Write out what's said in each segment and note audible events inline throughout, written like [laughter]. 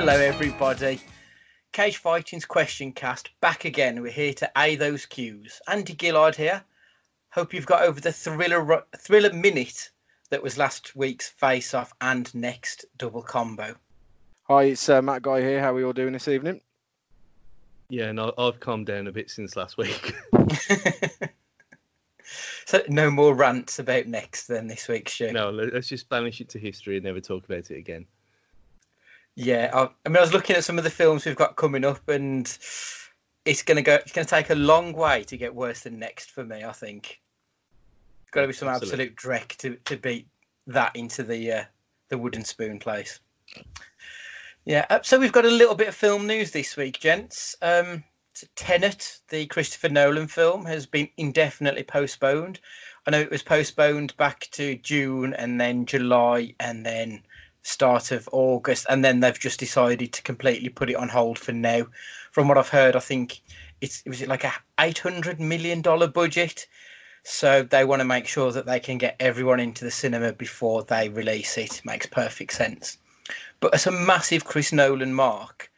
Hello, everybody. Cage Fighting's Question Cast back again. We're here to A those cues. Andy Gillard here. Hope you've got over the thriller thriller minute that was last week's face off and next double combo. Hi, it's uh, Matt Guy here. How are we all doing this evening? Yeah, and I- I've calmed down a bit since last week. [laughs] so no more rants about next then this week's show. no, let's just banish it to history and never talk about it again. Yeah, I, I mean, I was looking at some of the films we've got coming up, and it's gonna go. It's gonna take a long way to get worse than next for me. I think. Got to be some Absolutely. absolute dreck to, to beat that into the uh, the wooden spoon place. Yeah, uh, so we've got a little bit of film news this week, gents. Um, Tenet, the Christopher Nolan film, has been indefinitely postponed. I know it was postponed back to June and then July and then start of August, and then they've just decided to completely put it on hold for now. From what I've heard, I think it's was it like a eight hundred million dollar budget, so they want to make sure that they can get everyone into the cinema before they release it. Makes perfect sense. But as a massive Chris Nolan mark,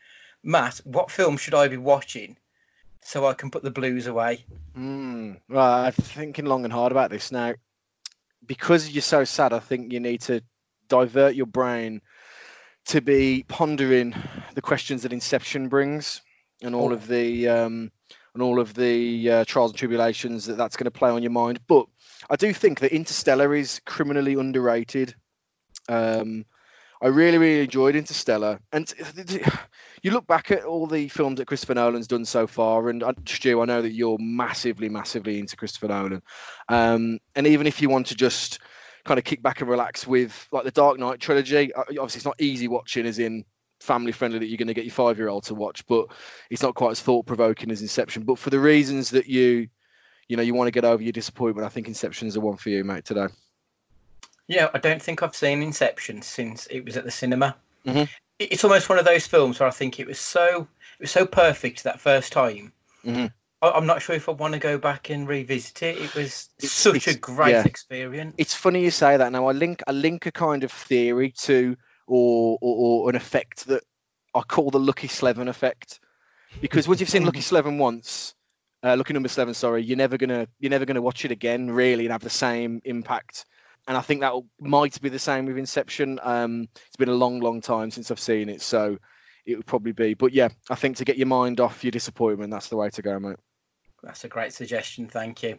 Matt, what film should I be watching so I can put the blues away? Mm, right, I'm thinking long and hard about this now. Because you're so sad, I think you need to divert your brain to be pondering the questions that Inception brings and all of the um, and all of the uh, trials and tribulations that that's going to play on your mind. But I do think that Interstellar is criminally underrated. Um, I really, really enjoyed Interstellar, and you look back at all the films that Christopher Nolan's done so far, and uh, Stu, I know that you're massively, massively into Christopher Nolan, um, and even if you want to just kind of kick back and relax with like the Dark Knight trilogy, uh, obviously it's not easy watching, as in family friendly that you're going to get your five year old to watch, but it's not quite as thought provoking as Inception. But for the reasons that you, you know, you want to get over your disappointment, I think Inception's the one for you, mate, today. Yeah, I don't think I've seen Inception since it was at the cinema. Mhm. It's almost one of those films where I think it was so it was so perfect that first time. Mhm. I'm not sure if I want to go back and revisit it. It was It's- such a great yeah. experience. it's funny you say that now i link i link a kind of theory to or or, or an effect that i call the lucky slevin effect because once you've seen lucky [laughs] slevin once uh, lucky number slevin sorry you're never gonna you're never gonna watch it again really and have the same impact and i think that might be the same with inception um it's been a long long time since i've seen it so it would probably be but yeah i think to get your mind off your disappointment that's the way to go mate That's a great suggestion. Thank you.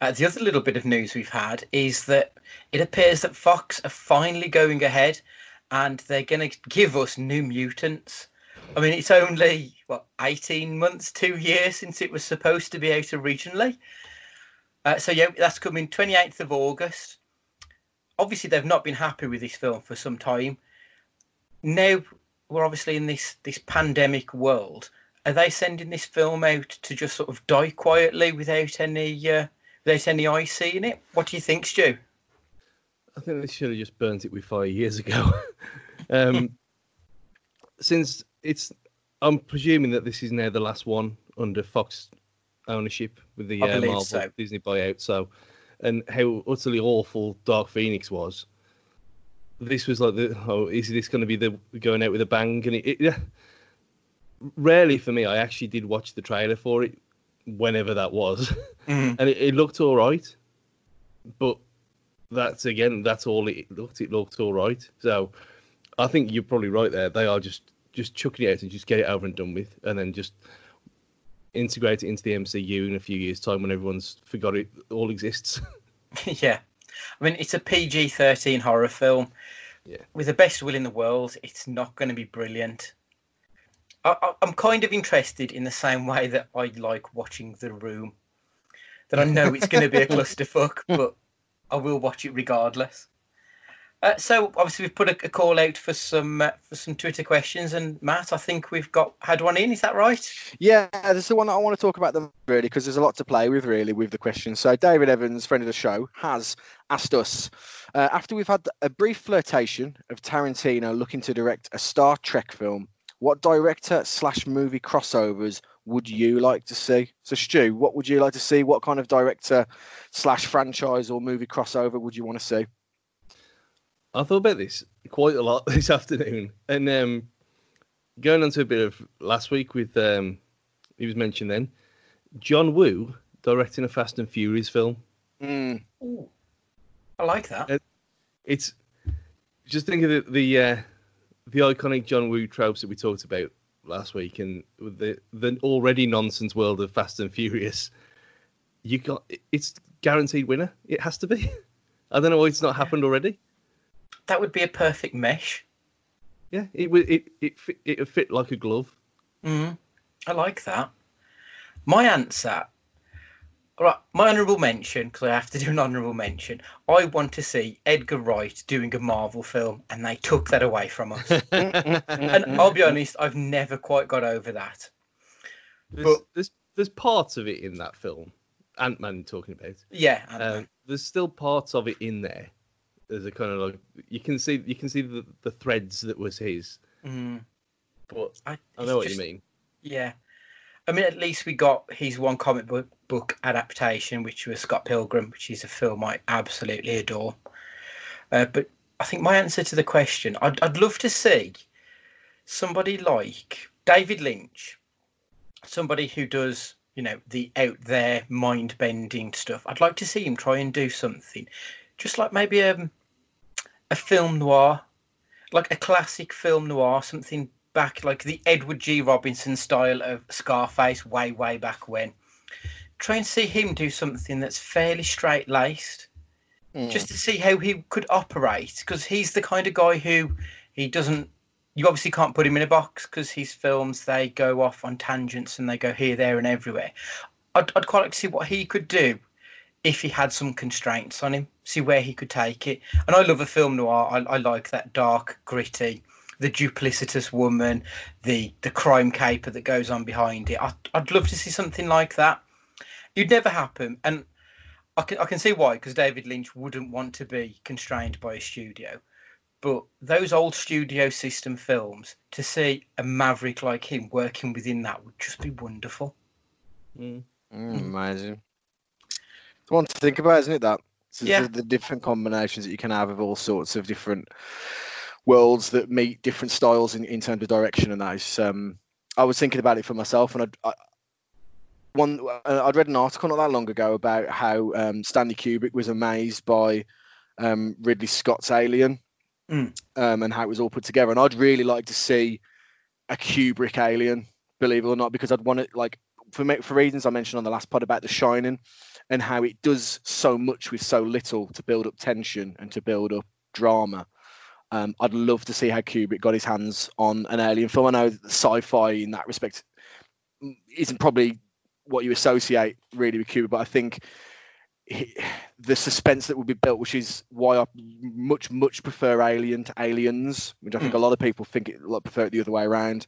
Uh, the other little bit of news we've had is that it appears that Fox are finally going ahead and they're going to give us New Mutants. I mean, it's only, what, 18 months, two years since it was supposed to be out originally. Uh, so, yeah, that's coming 28th of August. Obviously, they've not been happy with this film for some time. Now, we're obviously in this, this pandemic world are they sending this film out to just sort of die quietly without any uh, without any eye seeing it? What do you think, Stu? I think they should have just burnt it with fire years ago. [laughs] um, [laughs] since it's, I'm presuming that this is now the last one under Fox ownership with the uh, Marvel so. Disney buyout. So, and how utterly awful Dark Phoenix was. This was like the oh, is this going to be the going out with a bang? And it, it yeah. Rarely for me, I actually did watch the trailer for it, whenever that was. [laughs] Mm-hmm. and it, it looked all right but that's again that's all it looked it looked all right so i think you're probably right there they are just just chucking it out and just get it over and done with and then just integrate it into the mcu in a few years time when everyone's forgot it all exists [laughs] [laughs] yeah, I mean it's a PG thirteen horror film. Yeah. With the best will in the world, it's not going to be brilliant. I, I'm kind of interested in the same way that I like watching The Room. That I know it's going to be a [laughs] clusterfuck, but I will watch it regardless. Uh, so obviously we've put a, a call out for some uh, for some Twitter questions, and Matt, I think we've got had one in. Is that right? Yeah, this is the one that I want to talk about them really because there's a lot to play with really with the questions. So David Evans, friend of the show, has asked us uh, after we've had a brief flirtation of Tarantino looking to direct a Star Trek film, what director slash movie crossovers would you like to see? So Stu, what would you like to see? What kind of director slash franchise or movie crossover would you want to see? I thought about this quite a lot [laughs] this afternoon, and um, going on to a bit of last week with um, he was mentioned then, John Woo directing a Fast and Furious film. Mm. Ooh, I like that. Uh, It's just think of the the, uh, the iconic John Woo tropes that we talked about last week, and the the already nonsense world of Fast and Furious. You got it's guaranteed winner. It has to be. [laughs] I don't know why it's not happened already. That would be a perfect mesh. Yeah, it would it it fit, it would fit like a glove. Mm, I like that. My answer. All right, my honourable mention, because I have to do an honourable mention. I want to see Edgar Wright doing a Marvel film, and they took that away from us. [laughs] and I'll be honest, I've never quite got over that. There's, But- there's there's parts of it in that film. Ant Man talking about. Yeah, I Um, there's still parts of it in there. There's a kind of like you can see you can see the, the threads that was his. mm, But I, I know what just- you mean. Yeah. I mean, at least we got his one comic book, book adaptation, which was Scott Pilgrim, which is a film I absolutely adore. Uh, but I think my answer to the question, I'd, I'd love to see somebody like David Lynch, somebody who does, you know, the out there mind bending stuff. I'd like to see him try and do something, just like maybe um, a film noir, like a classic film noir, something back like the Edward G. Robinson style of Scarface way, way back when. Try and see him do something that's fairly straight laced, Mm. just to see how he could operate. Because he's the kind of guy who he doesn't. You obviously can't put him in a box because his films they go off on tangents and they go here, there, and everywhere. I'd, I'd quite like to see what he could do if he had some constraints on him, see where he could take it. And I love a film noir. I, I like that dark, gritty, the duplicitous woman, the the crime caper that goes on behind it. I, I'd love to see something like that. It'd never happen, and I can I can see why because David Lynch wouldn't want to be constrained by a studio. But those old studio system films, to see a maverick like him working within that would just be wonderful. Mm. Mm, amazing. It's one to think about, isn't it? That So Yeah. the, the different combinations that you can have of all sorts of different worlds that meet different styles in, in terms of direction and that is um I was thinking about it for myself and I, I one uh, I'd read an article not that long ago about how um, Stanley Kubrick was amazed by um, Ridley Scott's Alien Mm. um, and how it was all put together and I'd really like to see a Kubrick Alien believe it or not because I'd want it like for me, for reasons I mentioned on the last pod about The Shining and how it does so much with so little to build up tension and to build up drama. Um, I'd love to see how Kubrick got his hands on an alien film. I know sci-fi in that respect mm, isn't probably what you associate really with Kubrick, but I think he, the suspense that would be built, which is why I much much prefer Alien to Aliens, which I think a lot of people think it like, prefer it the other way around.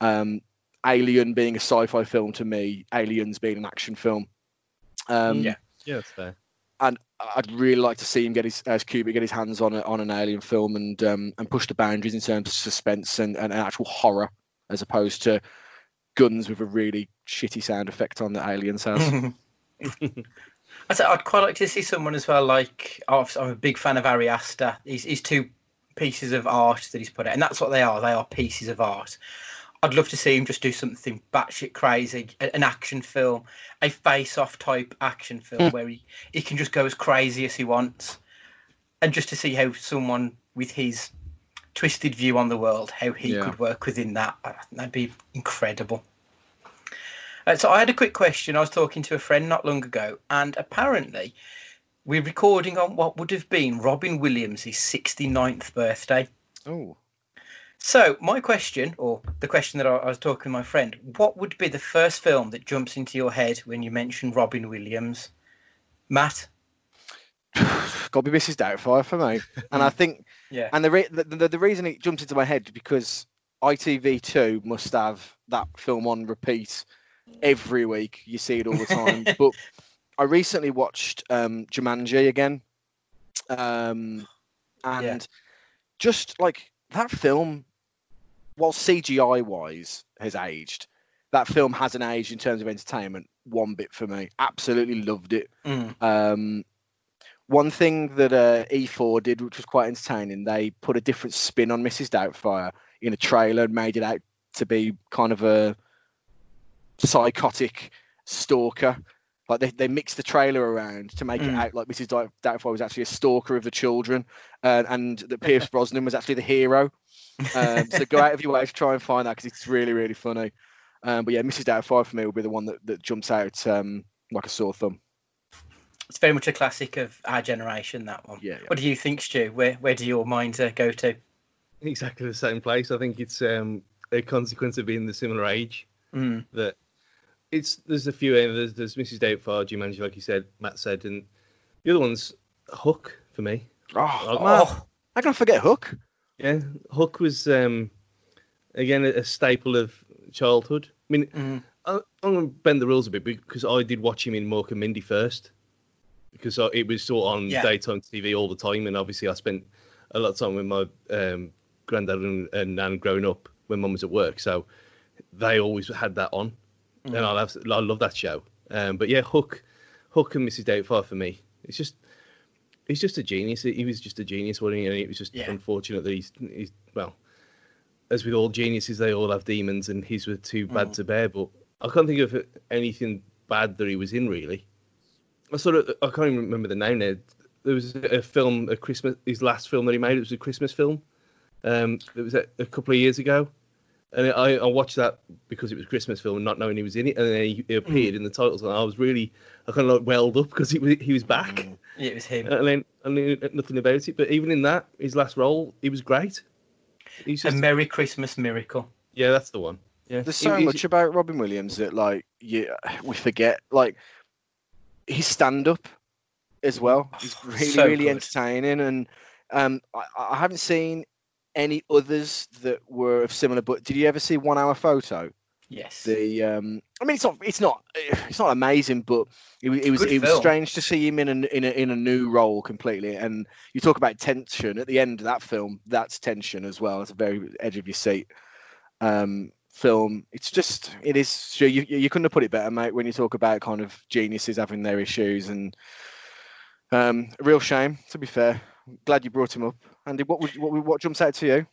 Um, Alien being a sci-fi film to me, Aliens being an action film. Um, Yeah. Yeah, that's fair. And I'd really like to see him get his as Kubrick get his hands on a, on an alien film and um, and push the boundaries in terms of suspense and, and actual horror as opposed to guns with a really shitty sound effect on the aliens has. I'd, I'd quite like to see someone as well. Like I'm a big fan of Ari Aster. He's, he's two pieces of art that he's put out, and that's what they are. They are pieces of art. I'd love to see him just do something batshit crazy, an action film, a face-off type action film where he, he can just go as crazy as he wants, and just to see how someone with his twisted view on the world, how he Yeah. could work within that, that'd be incredible. Uh, so I had a quick question. I was talking to a friend not long ago, and apparently we're recording on what would have been Robin Williams' 69th birthday. oh, So my question, or the question that I, I was talking to my friend, what would be the first film that jumps into your head when you mention Robin Williams? Matt? [sighs] got to be Mrs. Doubtfire for me. And I [laughs] think, Yeah. and the, re- the, the the reason it jumped into my head is because ITV2 must have that film on repeat every week. You see it all the time. [laughs] but I recently watched um, Jumanji again, um, and Yeah. just like that film, while CGI wise has aged, that film hasn't aged in terms of entertainment one bit for me. Absolutely loved it. Mm. Um, one thing that uh, E4 did, which was quite entertaining, they put a different spin on Mrs. Doubtfire in a trailer and made it out to be kind of a psychotic stalker. Like they, they mixed the trailer around to make it Mm. out like Mrs. Doub- Doubtfire was actually a stalker of the children, uh, and that Pierce [laughs] Brosnan was actually the hero. Um, so go out of your way to try and find that because it's really really funny. Um, but yeah, Mrs. Doubtfire for me will be the one that, that jumps out um, like a sore thumb. It's very much a classic of our generation. That one. Yeah, yeah. What do you think, Stu? Where where do your minds uh, go to? Exactly the same place. I think it's um, a consequence of being the similar age Mm. that it's there's a few uh, there's, there's Mrs. Doubtfire, Jumanji, like you said, Matt said, and the other one's Hook for me. Oh, Oh. Oh, How can I forget Hook? Yeah, Hook was um, again a, a staple of childhood. I mean, mm. I, I'm going to bend the rules a bit because I did watch him in Mork and Mindy first because I, it was sort of on Yeah. daytime TV all the time, and obviously I spent a lot of time with my um, granddad and, and nan growing up when mum was at work, so they always had that on, and I love I love that show. Um, but yeah, Hook, Hook and Mrs. Doubtfire for me, it's just. He's just a genius. He was just a genius, wasn't he? And it was just Yeah. unfortunate that he's, he's well, as with all geniuses, they all have demons, and his were too bad Mm. to bear. But I can't think of anything bad that he was in really. I sort of I can't even remember the name now. There was a film, a Christmas, his last film that he made. It was a Christmas film. Um, it was a, a couple of years ago, and I, I watched that because it was a Christmas film, not knowing he was in it, and then he, he appeared in the titles, and I was really, I kind of like welled up because he was he was back, Yeah, it was him. and then I knew nothing about it. But even in that, his last role, he was great. He's a Merry Christmas miracle. yeah, that's the one. Yeah, There's He- so he's- much about Robin Williams that like yeah we forget. Like his stand up as well. He's Oh, really so really good. entertaining, and um I, I haven't seen any others that were of similar. But did you ever see One Hour Photo? Yes. The um I mean it's not it's not [sighs] it's not amazing, but it, it was Good it was strange to see him in a in a in a new role completely. And you talk about tension at the end of that film. That's tension as well. It's a very edge of your seat um, film. It's just it is. Sure, you you couldn't have put it better, mate. When you talk about kind of geniuses having their issues and um, a real shame. To be fair, glad you brought him up. Andy, what would what what jumps out to you?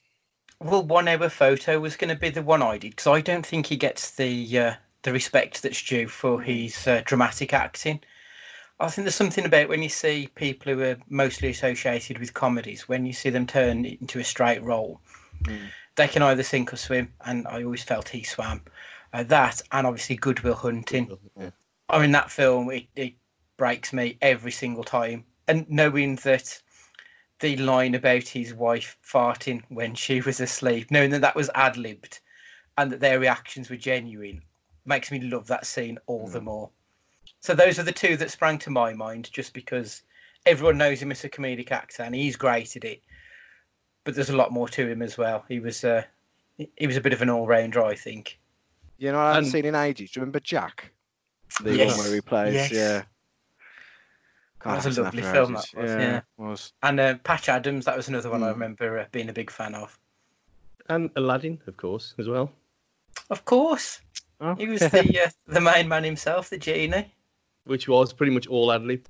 Well, one hour photo was going to be the one I did because I don't think he gets the uh, the respect that's due for his uh, dramatic acting. I think there's something about when you see people who are mostly associated with comedies, when you see them turn into a straight role, Mm. they can either sink or swim. And I always felt he swam. Uh, that and obviously Good Will Hunting. Yeah. I mean, that film it, it breaks me every single time. And knowing that the line about his wife farting when she was asleep, knowing that that was ad libbed, and that their reactions were genuine, makes me love that scene all the more. So those are the two that sprang to my mind, just because everyone knows him as a comedic actor and he's great at it. But there's a lot more to him as well. He was uh, he- he was a bit of an all rounder, I think. You know, I haven't And- seen in ages. Do you remember Jack? The Yes. one where he plays. Yes. Yeah. That was a I've seen lovely film, ages. that was, yeah. it was. And uh, Patch Adams, that was another one I Mm. remember uh, being a big fan of. and Aladdin, of course, as well. Of course, Oh. he was the uh, the main man himself, the genie. which was pretty much all ad lib.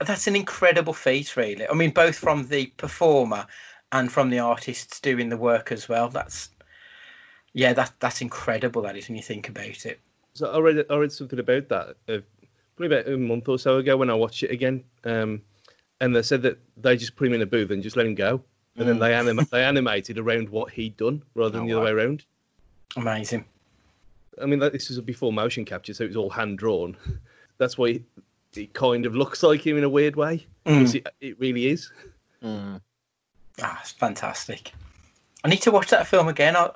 That's an incredible feat, really. I mean, both from the performer and from the artists doing the work as well. That's yeah, that that's incredible. That is when you think about it. So I read I read something about that probably about a month or so ago when I watched it again, um, and they said that they just put him in a booth and just let him go, and then Mm. they anim- they animated around what he'd done rather than Oh, the other wow. way around. Amazing. I mean, this is before motion capture, so it was all hand drawn. [laughs] That's why it, it kind of looks like him in a weird way. Mm. It, it really is. Mm. Ah, it's fantastic. I need to watch that film again. I,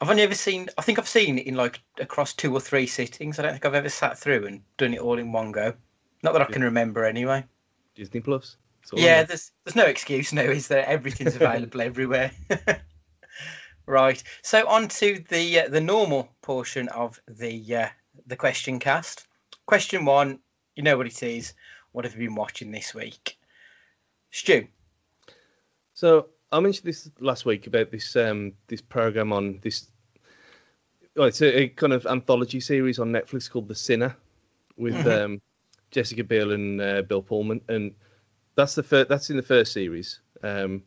I've only ever seen. I think I've seen it in like across two or three sittings. I don't think I've ever sat through and done it all in one go. Not that I can remember anyway. Disney Plus. Yeah, there. there's there's no excuse now, is there? Everything's [laughs] available everywhere. [laughs] right. So on to the uh, the normal portion of the uh, the question cast. Question one. You know what it is. What have you been watching this week? Stu. So I mentioned this last week about this um this program on this. Well, it's a, a kind of anthology series on Netflix called The Sinner, with Mhm. um, Jessica Biel and uh, Bill Pullman, and that's the first. That's in the first series. Um,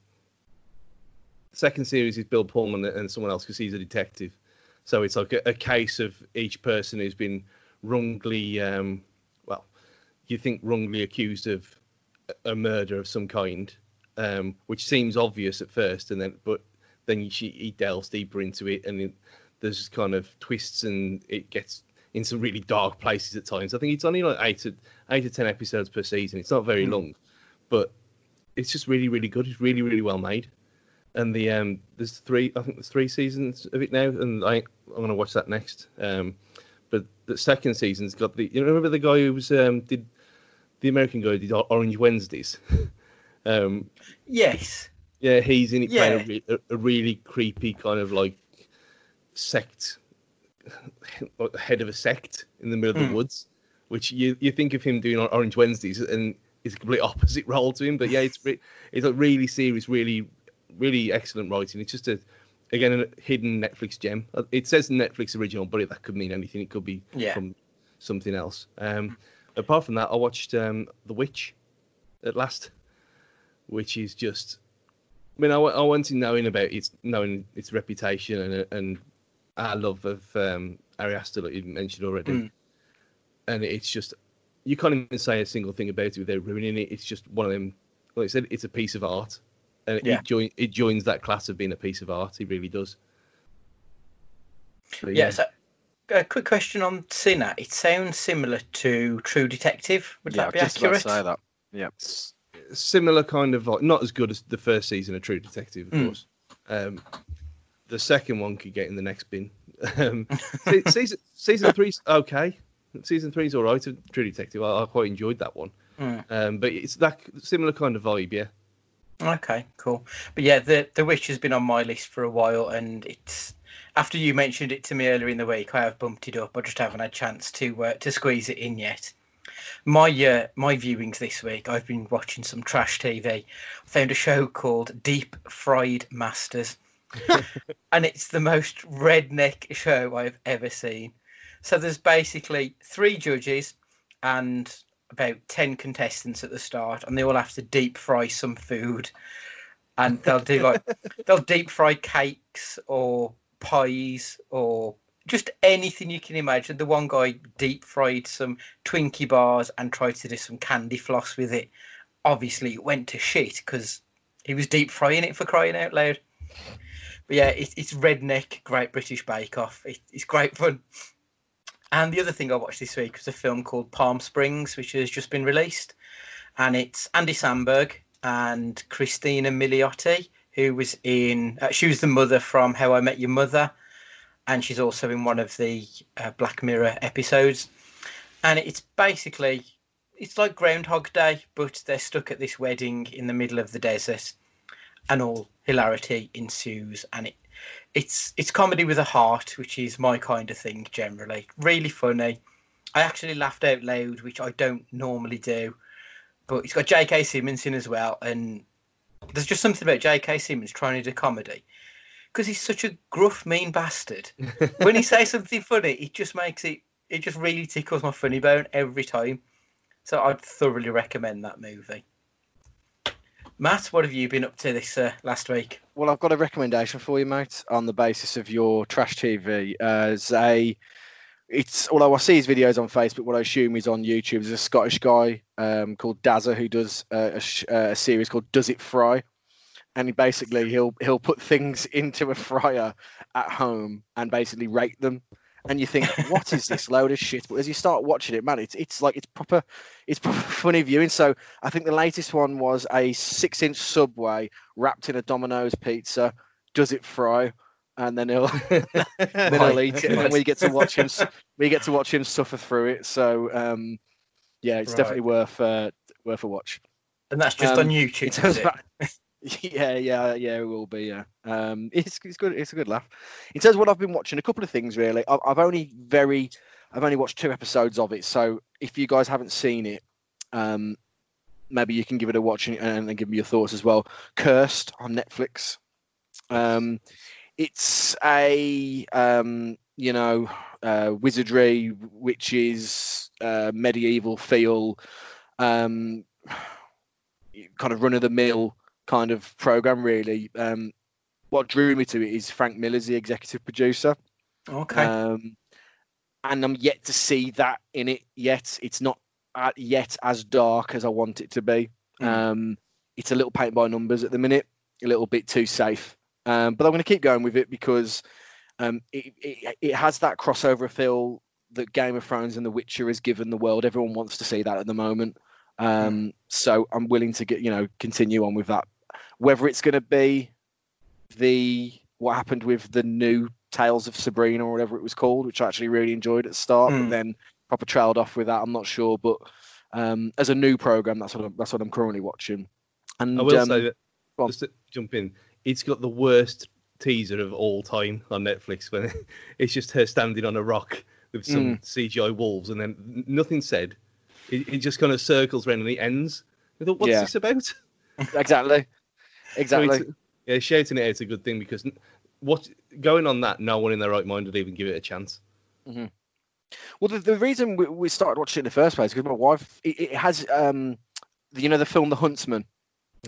second series is Bill Pullman and someone else because he's a detective, So it's like a, a case of each person who's been wrongly, um, well, you think wrongly accused of a murder of some kind, um, which seems obvious at first, and then but then she, he delves deeper into it, and it, there's kind of twists, and it gets in some really dark places at times. I think it's only like eight to eight to ten episodes per season. It's not very Mm. long, but it's just really, really good. It's really, really well made. And the um, there's three, I think there's three seasons of it now, and I I'm gonna watch that next. Um, but the second season's got the you remember the guy who was um did the American guy who did Orange Wednesdays. [laughs] um, Yes. yeah, he's in it playing a, re- a, really creepy kind of like sect, like [laughs] the head of a sect in the middle of Mm. the woods, which you you think of him doing on Orange Wednesdays, and it's a complete [laughs] opposite role to him. But yeah, it's re- it's a really serious, really really excellent writing. It's just a again a hidden Netflix gem. Uh, It says Netflix original, but that could mean anything. It could be Yeah. from something else. Um, apart from that, I watched um, The Witch at last, which is just. I mean, I, wa- I went in knowing about its knowing its reputation and and our love of um, Ari Aster, like you mentioned already, Mm. and it's just you can't even say a single thing about it without ruining it. It's just one of them. Like I said, it's a piece of art, and Yeah. it, join, it joins that class of being a piece of art. It really does. But Yeah. So, a quick question on Sinner. It sounds similar to True Detective. Would yeah, that be just about accurate? to say that. Yeah. Similar kind of like not as good as the first season of True Detective, of Mm. course. Um, the second one could get in the next bin. Um, [laughs] season season three's okay. Season three's all right. of True Detective, I, I quite enjoyed that one. Mm. Um, but it's that similar kind of vibe, yeah. Okay, cool. But yeah, the the Witch has been on my list for a while, and it's after you mentioned it to me earlier in the week, I have bumped it up. I just haven't had a chance to uh, to squeeze it in yet. My uh, my viewings this week, I've been watching some trash TV. I found a show called Deep Fried Masters, [laughs] and it's the most redneck show I've ever seen. So there's basically three judges and about 10 contestants at the start and they all have to deep fry some food and they'll do like [laughs] they'll deep fry cakes or pies or just anything you can imagine. The one guy deep fried some twinkie bars and tried to do some candy floss with it. Obviously it went to shit because he was deep frying it for crying out loud. But yeah it, it's redneck great british bake off. It, it's great fun. And the other thing I watched this week was a film called Palm Springs, which has just been released. And it's Andy Samberg and Christina Milioti, who was in, uh, she was the mother from How I Met Your Mother. And she's also in one of the uh, Black Mirror episodes. And it's basically, it's like Groundhog Day, but they're stuck at this wedding in the middle of the desert. And all hilarity ensues. And it it's it's comedy with a heart, which is my kind of thing generally. Really funny. I actually laughed out loud, which I don't normally do. But it's got J.K. Simmons in as well, and there's just something about J.K. Simmons trying to do comedy because he's such a gruff, mean bastard. [laughs] when he says something funny, it just makes it it just really tickles my funny bone every time. So I'd thoroughly recommend that movie. Matt, what have you been up to this uh, last week? Well, I've got a recommendation for you, mate, on the basis of your trash TV. As a, it's although I see his videos on Facebook, what I assume is on YouTube. There's a Scottish guy um, called Dazza who does uh, a, sh- uh, a series called Does It Fry, and he basically he'll he'll put things into a fryer at home and basically rate them. And you think, what is this load of shit? But as you start watching it, man, it's it's like it's proper, it's proper [laughs] funny viewing. So I think the latest one was a six-inch Subway wrapped in a Domino's pizza. Does it fry? And then he'll [laughs] then he'll eat it, and we get to watch him. [laughs] We get to watch him suffer through it. So um, yeah, it's Right. definitely worth uh, worth a watch. And that's just Um, on YouTube. Is yeah, yeah, yeah, it will be. Yeah, um, it's it's good. It's a good laugh. In terms of what I've been watching, a couple of things really. I've, I've only very, I've only watched two episodes of it. So if you guys haven't seen it, um, maybe you can give it a watch and, and give me your thoughts as well. Cursed on Netflix. Um, it's a um, you know uh, wizardry, witches, uh, medieval feel, um, kind of run of the mill kind of program really. Um, what drew me to it is Frank Miller's the executive producer, Okay. Um, and I'm yet to see that in it yet. It's not uh, yet as dark as I want it to be. Mm. Um, it's a little paint by numbers at the minute, a little bit too safe. Um, but I'm going to keep going with it because um, it, it, it has that crossover feel that Game of Thrones and The Witcher has given the world. Everyone wants to see that at the moment. Um, so I'm willing to get you know continue on with that. Whether it's going to be the what happened with the new Tales of Sabrina or whatever it was called, which I actually really enjoyed at the start, Mm. but then proper trailed off with that. I'm not sure, but um, as a new program, that's what I'm, that's what I'm currently watching. And I will um, say that just to jump in, it's got the worst teaser of all time on Netflix when [laughs] it's just her standing on a rock with some Mm. CGI wolves and then nothing said. It, it just kind of circles around and it ends. I thought, what's Yeah. this about? [laughs] exactly, exactly. it's- yeah, shouting it out's a good thing because what going on that, no one in their right mind would even give it a chance. Well, the, the reason we, we started watching it in the first place because my wife it, it has um, the, you know, the film The Huntsman.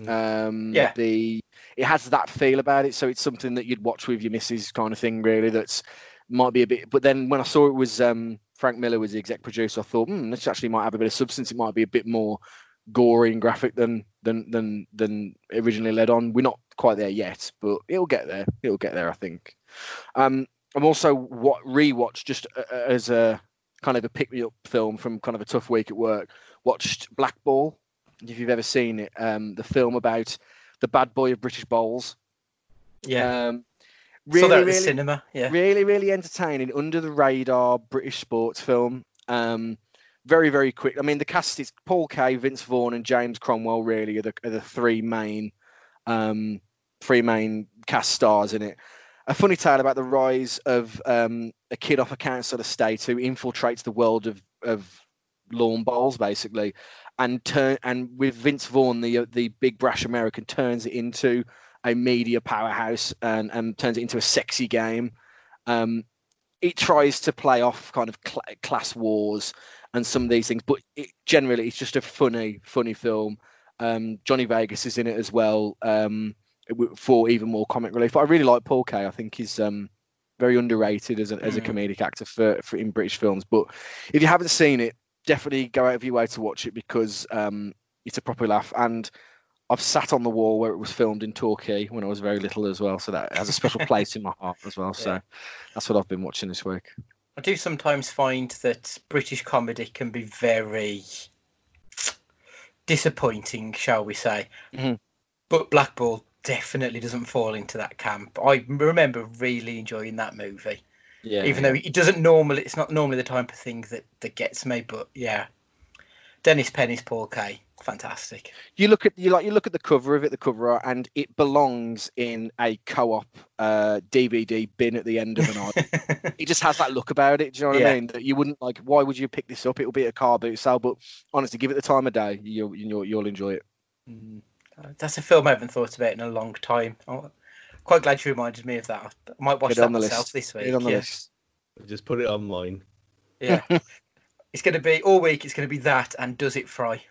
Um, Yeah. The it has that feel about it, so it's something that you'd watch with your missus, kind of thing. Really, that's might be a bit. But then when I saw it was um, Frank Miller was the exec producer, I thought, hmm, this actually might have a bit of substance. It might be a bit more gory and graphic than than than than originally led on. We're not quite there yet, but it'll get there. It'll get there, I think. Um, I'm also what rewatched just uh, uh, as a kind of a pick me up film from kind of a tough week at work. Watched Black Ball. If you've ever seen it, um, the film about the bad boy of British bowls. yeah. Um, really, really, cinema. Yeah. really, really entertaining, under the radar British sports film. Um, very, very quick. I mean, the cast is Paul Kaye, Vince Vaughn, and James Cromwell. Really, are the, are the three main, um, three main cast stars in it. A funny tale about the rise of um, a kid off a council estate who infiltrates the world of of lawn bowls, basically, and turn and with Vince Vaughn, the the big brash American, turns it into a media powerhouse and, and turns it into a sexy game. Um, it tries to play off kind of cl- class wars and some of these things, but it, generally it's just a funny, funny film. Um, Johnny Vegas is in it as well um, for even more comic relief. But I really like Paul Kaye. I think he's um, very underrated as a, as a Mm. comedic actor for, for in British films. But if you haven't seen it, definitely go out of your way to watch it because um, it's a proper laugh. And I've sat on the wall where it was filmed in Torquay when I was very little as well, so that has a special [laughs] place in my heart as well. So Yeah. that's what I've been watching this week. I do sometimes find that British comedy can be very disappointing, shall we say. Mhm. But Blackball definitely doesn't fall into that camp. I remember really enjoying that movie, Yeah, even though it doesn't normally. It's not normally the type of thing that that gets me. But yeah, Dennis Pennis Paul Kaye, fantastic. you look at you like you look at the cover of it, the cover art, and it belongs in a co-op uh, DVD bin at the end of an [laughs] aisle. it just has that look about it. Do you know what Yeah. I mean? That you wouldn't like. Why would you pick this up? It'll be at a car boot sale, but honestly, give it the time of day. You'll you'll, you'll enjoy it. Mm. Uh, That's a film I haven't thought about in a long time. I'm quite glad you reminded me of that. I might watch Get it that on the myself list. this week. Get it on the yeah. list. Just put it online. Yeah. [laughs] it's going to be all week. It's going to be that and does it fry?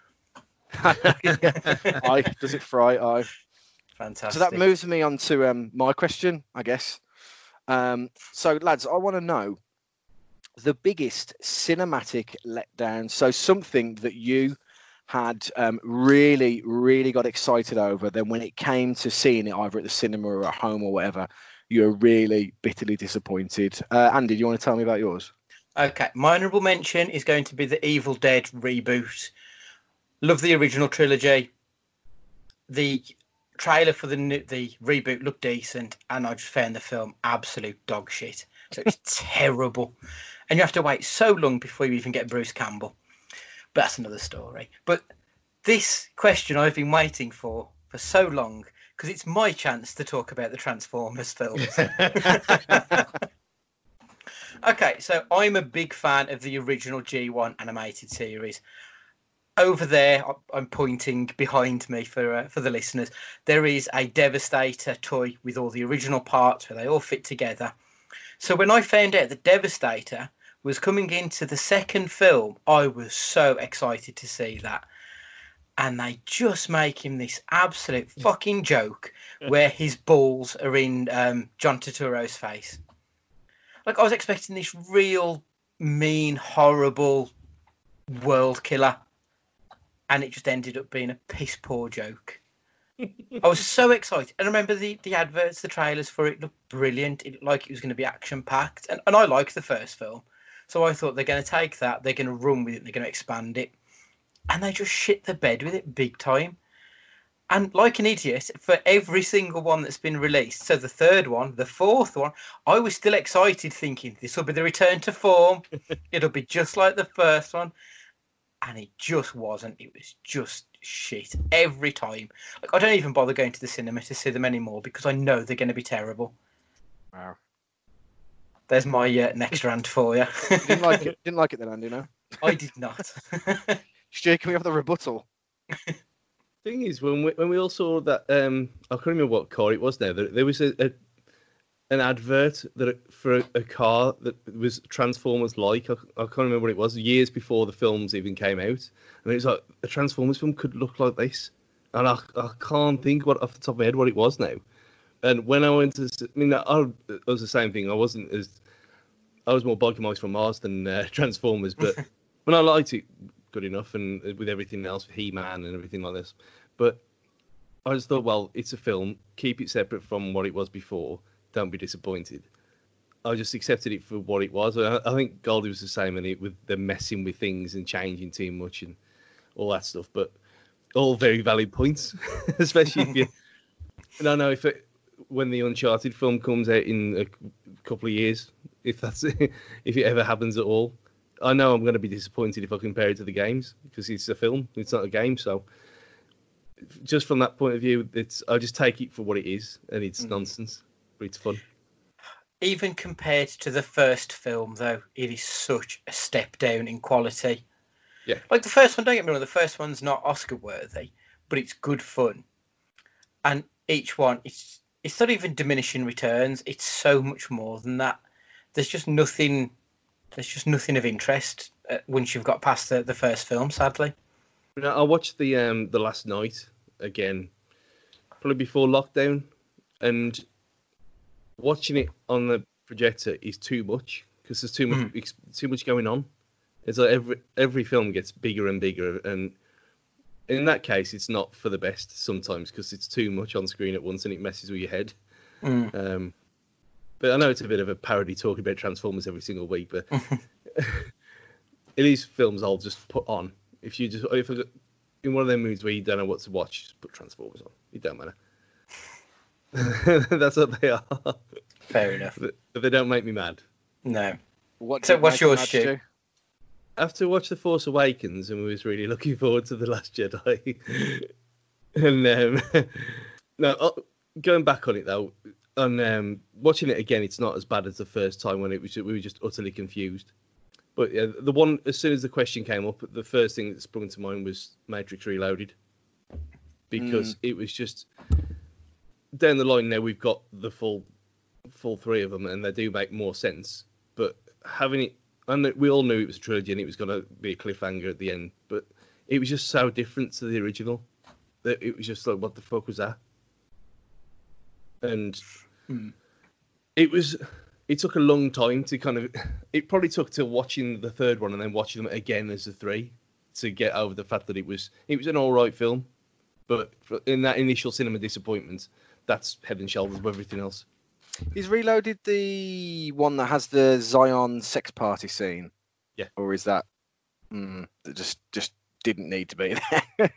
[laughs] Aye, does it fry? Aye. Fantastic. So that moves me on to um, my question, I guess. Um, so, lads, I want to know the biggest cinematic letdown. So, something that you had um, really, really got excited over. Then, when it came to seeing it either at the cinema or at home or whatever, you were really bitterly disappointed. Uh, Andy, do you want to tell me about yours? Okay, my honourable mention is going to be the Evil Dead reboot. Love the original trilogy. The trailer for the new, the reboot looked decent, and I just found the film absolute dog shit. So it's [laughs] terrible, and you have to wait so long before you even get Bruce Campbell. But that's another story. But this question I've been waiting for for so long because it's my chance to talk about the Transformers films. [laughs] [laughs] Okay, so I'm a big fan of the original G1 animated series. Over there, I'm pointing behind me for uh, for the listeners. There is a Devastator toy with all the original parts where they all fit together. So when I found out that Devastator was coming into the second film, I was so excited to see that. And they just make him this absolute fucking joke [laughs] where his balls are in um, John Turturro's face. Like I was expecting this real mean, horrible world killer, and it just ended up being a piss poor joke. I was so excited, and I remember the the adverts, the trailers for it looked brilliant. It looked like it was going to be action packed, and and I liked the first film, so I thought they're going to take that, they're going to run with it, they're going to expand it, and they just shit the bed with it big time. And like an idiot, for every single one that's been released, so the third one, the fourth one, I was still excited, thinking this will be the return to form. [laughs] It'll be just like the first one, and it just wasn't. It was just shit every time. Like I don't even bother going to the cinema to see them anymore because I know they're going to be terrible. Wow. There's my uh, next rant for you. Didn't like it. Didn't like it then, Andy. No. [laughs] I did not. Stu, can we have the rebuttal? [laughs] Thing is, when we when we all saw that, um, I can't remember what car it was now. There, there was a, a an advert that for a, a car that was Transformers like. I, I can't remember what it was. Years before the films even came out, and it was like a Transformers film could look like this, and I, I can't think what off the top of my head what it was now. And when I went to, I mean, I, I was the same thing. I wasn't as, I was more Biker from Mars than uh, [laughs] Transformers, but [laughs] when I liked it good enough, and uh, with everything else, He Man and everything like this, but I just thought, well, it's a film. Keep it separate from what it was before. Don't be disappointed. I just accepted it for what it was. I, I think Goldie was the same, and it with the messing with things and changing too much and all that stuff. But all very valid points, [laughs] especially if you. [laughs] And I know if it, when the Uncharted film comes out in a couple of years, if that's [laughs] if it ever happens at all, I know I'm going to be disappointed if I compare it to the games because it's a film, it's not a game. So just from that point of view, it's I just take it for what it is, and it's Mm. nonsense, but it's fun. Even compared to the first film, though, it is such a step down in quality. Yeah. Like the first one, don't get me wrong, the first one's not Oscar worthy, but it's good fun. And each one, it's it's not even diminishing returns. It's so much more than that. There's just nothing. There's just nothing of interest uh, once you've got past the, the first film. Sadly. I watched the um the last night again, probably before lockdown, and watching it on the projector is too much because there's too much ex too much going on. It's like every every film gets bigger and bigger, and in that case, it's not for the best sometimes because it's too much on screen at once and it messes with your head. Mm. Um, but I know it's a bit of a parody talking about Transformers every single week, but [laughs] [laughs] it is films I'll just put on. If you just if I, in one of them movies where you don't know what to watch, just put Transformers on. It don't matter. [laughs] That's what they are. Fair enough. But but they don't make me mad. No. What So what's make you yours, mad, Stu? After watch The Force Awakens, and we was really looking forward to The Last Jedi. and um, no, uh, going back on it though, and um, watching it again, it's not as bad as the first time when it was we were just utterly confused. But yeah, the one as soon as the question came up, the first thing that sprung to mind was Matrix Reloaded, because it was just down the line. Now we've got the full, full three of them, and they do make more sense. But having it, and we all knew it was a trilogy, and it was going to be a cliffhanger at the end. But it was just so different to the original that it was just like, what the fuck was that? And Hmm. it was it took a long time to kind of it probably took till watching the third one and then watching them again as the three to get over the fact that it was it was an all right film but in that initial cinema disappointment that's head and shoulders above everything else Is Reloaded the one that has the Zion sex party scene? Yeah. Or is that mm, that just just didn't need to be there?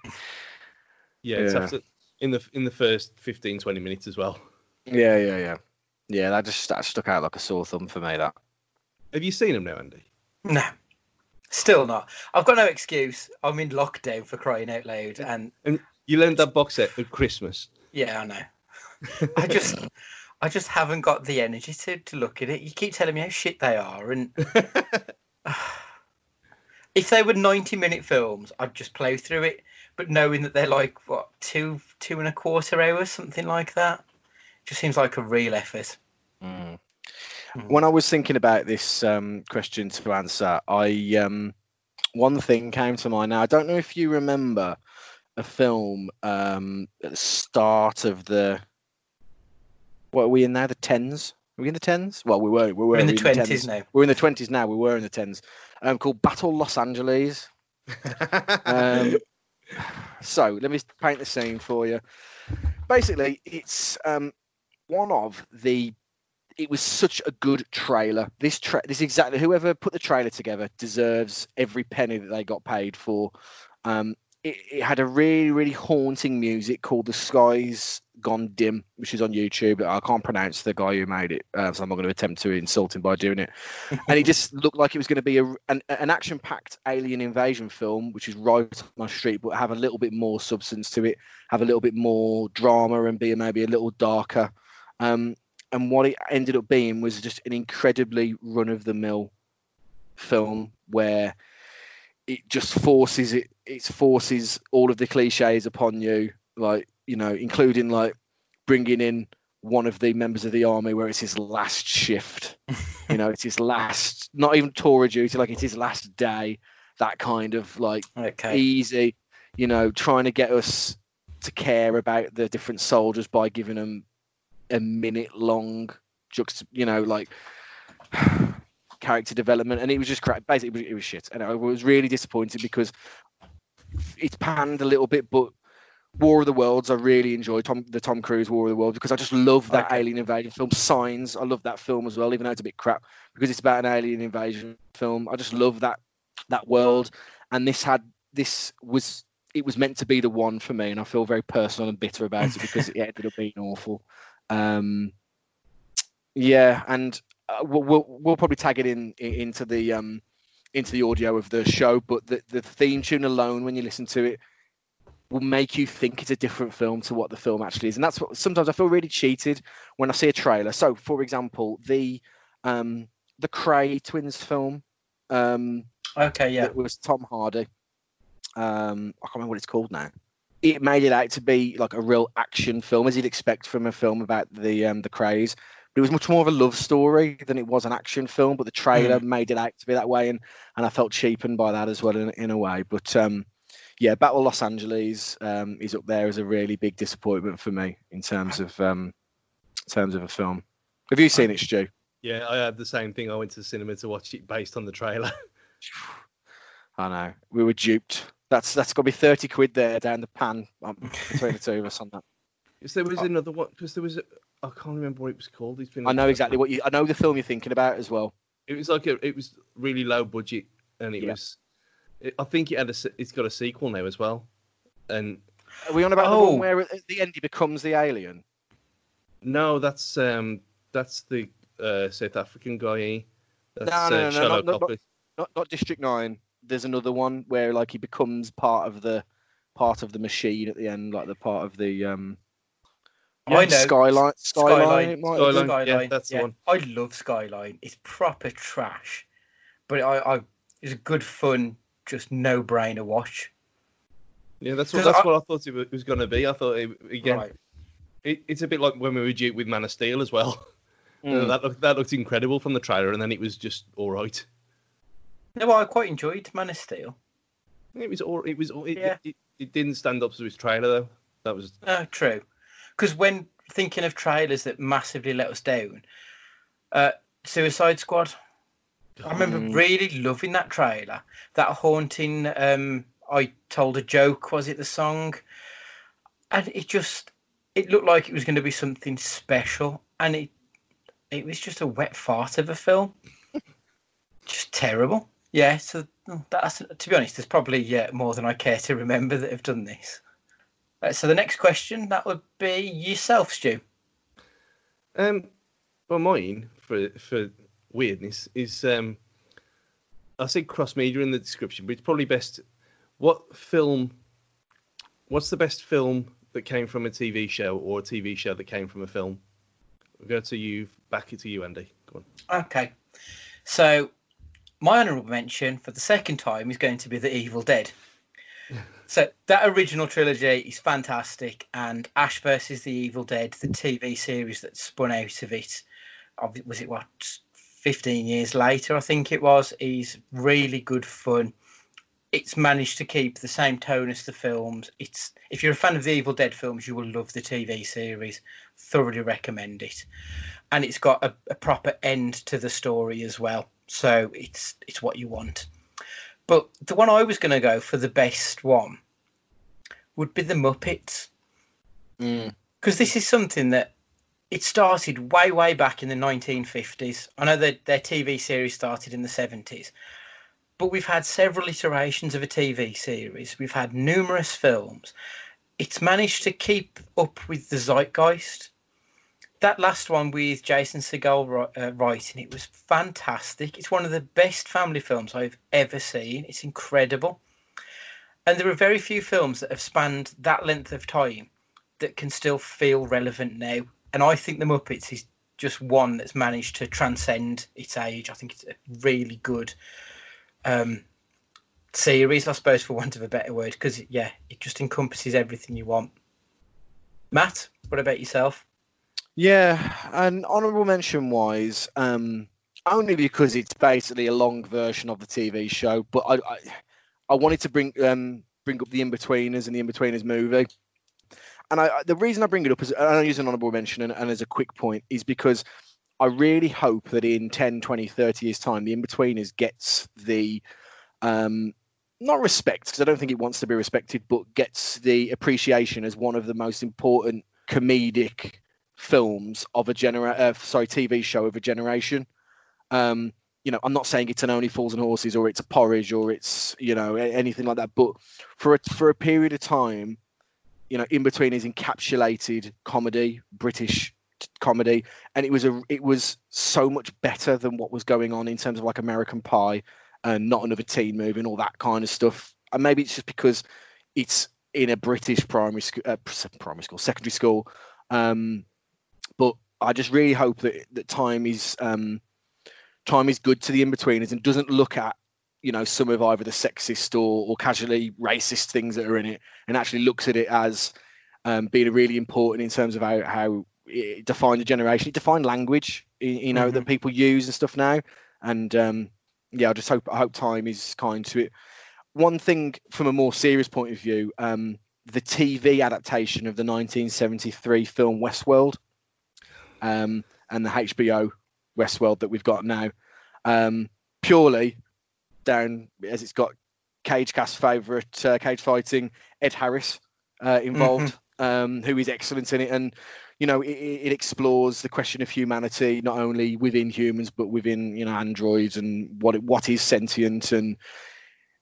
yeah, it's Yeah. after, in the in the first 15 20 minutes as well yeah, yeah, yeah. Yeah, that just that stuck out like a sore thumb for me. That. have you seen them now andy No, still not. I've got no excuse. I'm in lockdown for crying out loud, and you learned that box set at christmas yeah, I know. [laughs] I just, I just haven't got the energy to to look at it. You keep telling me how shit they are, and [sighs] if they were 90 minute films, I'd just play through it. But knowing that they're like what two two and a quarter hours, something like that, just seems like a real effort. Mm. Mm. When I was thinking about this um, question to answer, I um, one thing came to mind. Now I don't know if you remember a film um, at the start of the what are we in now? The tens, Are we in the tens? Well, we were. We were We're in the twenties now. We're in the twenties now. We were in the tens. Um, called Battle Los Angeles. Um, [laughs] so let me paint the scene for you. Basically, it's um, one of the. It was such a good trailer. This tra- this exactly whoever put the trailer together deserves every penny that they got paid for. Um, it, it had a really really haunting music called "The Skies Gone Dim," which is on YouTube. I can't pronounce the guy who made it, uh, so I'm not going to attempt to insult him by doing it. [laughs] and it just looked like it was going to be a, an, an action-packed alien invasion film, which is right up my street, but have a little bit more substance to it, have a little bit more drama, and be maybe a little darker. Um, and what it ended up being was just an incredibly run-of-the-mill film where it just forces it. It forces all of the cliches upon you, like you know, including like bringing in one of the members of the army where it's his last shift. [laughs] you know, it's his last, not even tour of duty, like it's his last day. That kind of like Okay. easy, you know, trying to get us to care about the different soldiers by giving them a minute long, juxt, you know, like [sighs] character development, and it was just crap. Basically, it was, it was shit, and I was really disappointed because it's panned a little bit, but. War of the Worlds, I really enjoyed Tom, the Tom Cruise War of the Worlds because I just love that Okay. alien invasion film. Signs, I love that film as well, even though it's a bit crap because it's about an alien invasion film. I just love that that world, and this had this was it was meant to be the one for me, and I feel very personal and bitter about it because it [laughs] ended up being awful. Um, yeah, and uh, we'll, we'll we'll probably tag it in, in into the um into the audio of the show, but the the theme tune alone, when you listen to it, will make you think it's a different film to what the film actually is, and that's what sometimes I feel really cheated when I see a trailer. So, for example, the um the Kray twins film. Um, Okay. Yeah. that was Tom Hardy. Um, I can't remember what it's called now. It made it out to be like a real action film, as you'd expect from a film about the um, the Krays. But it was much more of a love story than it was an action film. But the trailer made it out to be that way, and and I felt cheapened by that as well in, in a way. But um, yeah, Battle Los Angeles um, is up there as a really big disappointment for me in terms of um, in terms of a film. Have you seen it, Stu? yeah, I had the same thing. I went to the cinema to watch it based on the trailer. [sighs] I know we were duped. That's that's got to be thirty quid there down the pan um, between the two of us on that. Because there was Oh. another one. Because there was, a, I can't remember what it was called. It's been. I know exactly what you. I know the film you're thinking about as well. It was like a, it was really low budget, and it Yeah. was. It, I think it had a. It's got a sequel now as well, and Are we on about the Oh. one where at the end he becomes the alien? no, that's um, that's the uh, South African guy. eh? That's No, no, no, uh, no, Shallow not- not- Not not District Nine. There's another one where like he becomes part of the part of the machine at the end, like the part of the um. I know. Skyline. Skyline. Skyline. It might Skyline. yeah, that's the one. I love Skyline. It's proper trash, but I, I it's a good fun, just no brainer watch. Yeah, that's what 'Cause that's I- what I thought it was going to be. I thought it, again, Right. it, it's a bit like when we were due with Man of Steel as well. [laughs] Mm. that looked that looked incredible from the trailer, and then it was just all right. No, I quite enjoyed Man of Steel. It was all. It was. all- It, Yeah. it, it didn't stand up to its trailer though. That was. Oh, true. Because when thinking of trailers that massively let us down, uh, Suicide Squad. I remember Mm. really loving that trailer. That haunting. Um, I told a joke. Was it the song? And it just. It looked like it was going to be something special, and it. It was just a wet fart of a film. [laughs] just terrible. Yeah. So that's to be honest, there's probably yeah, more than I care to remember that have done this. Uh, so the next question that would be yourself, Stu. Um, well, mine for for weirdness is um, I said cross media in the description, but it's probably best. What film? What's the best film that came from a TV show or a TV show that came from a film? We'll go to you. Back it to you, Andy. Go on. Okay. So my honourable mention for the second time is going to be The Evil Dead. so that original trilogy is fantastic, and Ash versus the Evil Dead, the TV series that spun out of it, was it what, 15 years later, I think it was, is really good fun. it's managed to keep the same tone as the films. It's if you're a fan of the Evil Dead films, you will love the TV series. Thoroughly recommend it, and it's got a, a proper end to the story as well. So it's it's what you want. But the one I was going to go for the best one would be the Muppets. Mm. because this is something that it started way way back in the 1950s i know that their tv series started in the 70s but we've had several iterations of a tv series. We've had numerous films. It's managed to keep up with the zeitgeist that last one with jason segel uh, writing it was fantastic it's one of the best family films i've ever seen it's incredible and there are very few films that have spanned that length of time that can still feel relevant now. And I think The Muppets is just one that's managed to transcend its age. I think it's a really good um, series, I suppose, for want of a better word, because yeah, it just encompasses everything you want. Matt, what about yourself? Yeah, and honourable mention wise, um, only because it's basically a long version of the TV show, but I, I, I wanted to bring um bring up the In-Betweeners and the In-Betweeners movie. And I, the reason I bring it up is I use an honourable mention and, and as a quick point is because I really hope that in 10, 20, 30 years' time, the In-Betweeners gets the um, not respect because I don't think it wants to be respected, but gets the appreciation as one of the most important comedic films of a genera uh, sorry TV show of a generation. Um, you know, I'm not saying it's an Only Fools and Horses or it's a Porridge or it's you know anything like that, but for a, for a period of time, you know, in between is encapsulated comedy, British comedy, and it was a it was so much better than what was going on in terms of like American Pie and not another teen movie and all that kind of stuff. And maybe it's just because it's in a British primary school, uh, primary school, secondary school. Um, but I just really hope that that time is um, time is good to the in-betweeners and doesn't look at you know some of either the sexist or, or casually racist things that are in it and actually looks at it as um, being really important in terms of how, how it defined a generation. It defined language you know that people use and stuff now. And um, yeah i just hope i hope time is kind to it. One thing from a more serious point of view um, the tv adaptation of the 1973 film westworld um, and the hbo westworld that we've got now. Um, purely down as it's got cage cast favorite uh, cage fighting ed harris uh, involved um, who is excellent in it. And you know it, it it explores the question of humanity not only within humans but within you know androids and what what is sentient. And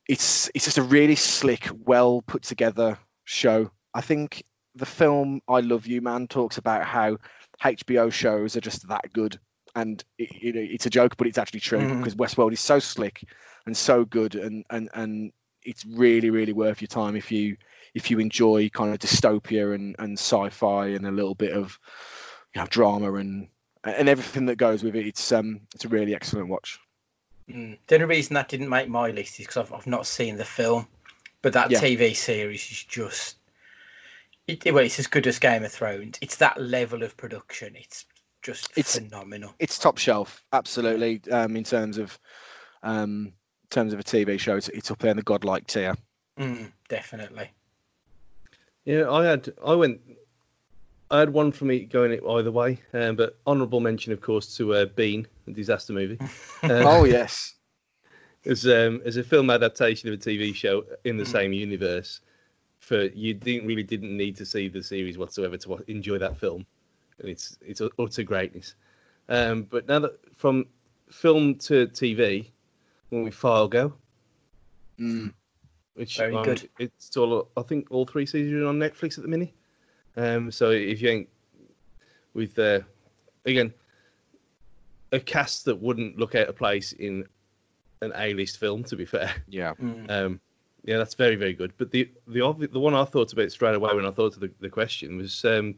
it's it's just a really slick well put together show. I think the film i love you man talks about how hbo shows are just that good and it, it, it's a joke but it's actually true Mhm. because westworld is so slick and so good and and and it's really really worth your time if you if you enjoy kind of dystopia and and sci-fi and a little bit of you know drama and and everything that goes with it it's um it's a really excellent watch Mm. The only reason that didn't make my list is because I've, I've not seen the film, but that Yeah. TV series is just. It, well, it's as good as Game of Thrones. It's that level of production. It's just It's- phenomenal. it's top shelf absolutely um in terms of um in terms of a tv show it's, it's up there in the godlike tier Mm, definitely. Yeah, I had I went I had one for me going it either way, um, but honourable mention, of course, to uh, Bean, the disaster movie. Uh, [laughs] oh yes [laughs] as um, as a film adaptation of a TV show in the Mm. same universe. For you didn't really didn't need to see the series whatsoever to enjoy that film, and it's it's utter greatness. Um, but now that from film to TV, when we Fargo, Mm. which Very um, good. It's all I think all three seasons are on Netflix at the minute. Um, so if you ain't with uh, again a cast that wouldn't look out of place in an A-list film, to be fair. yeah Mm. Um, yeah, that's very very good. But the the the one I thought about straight away when I thought of the, the question was um,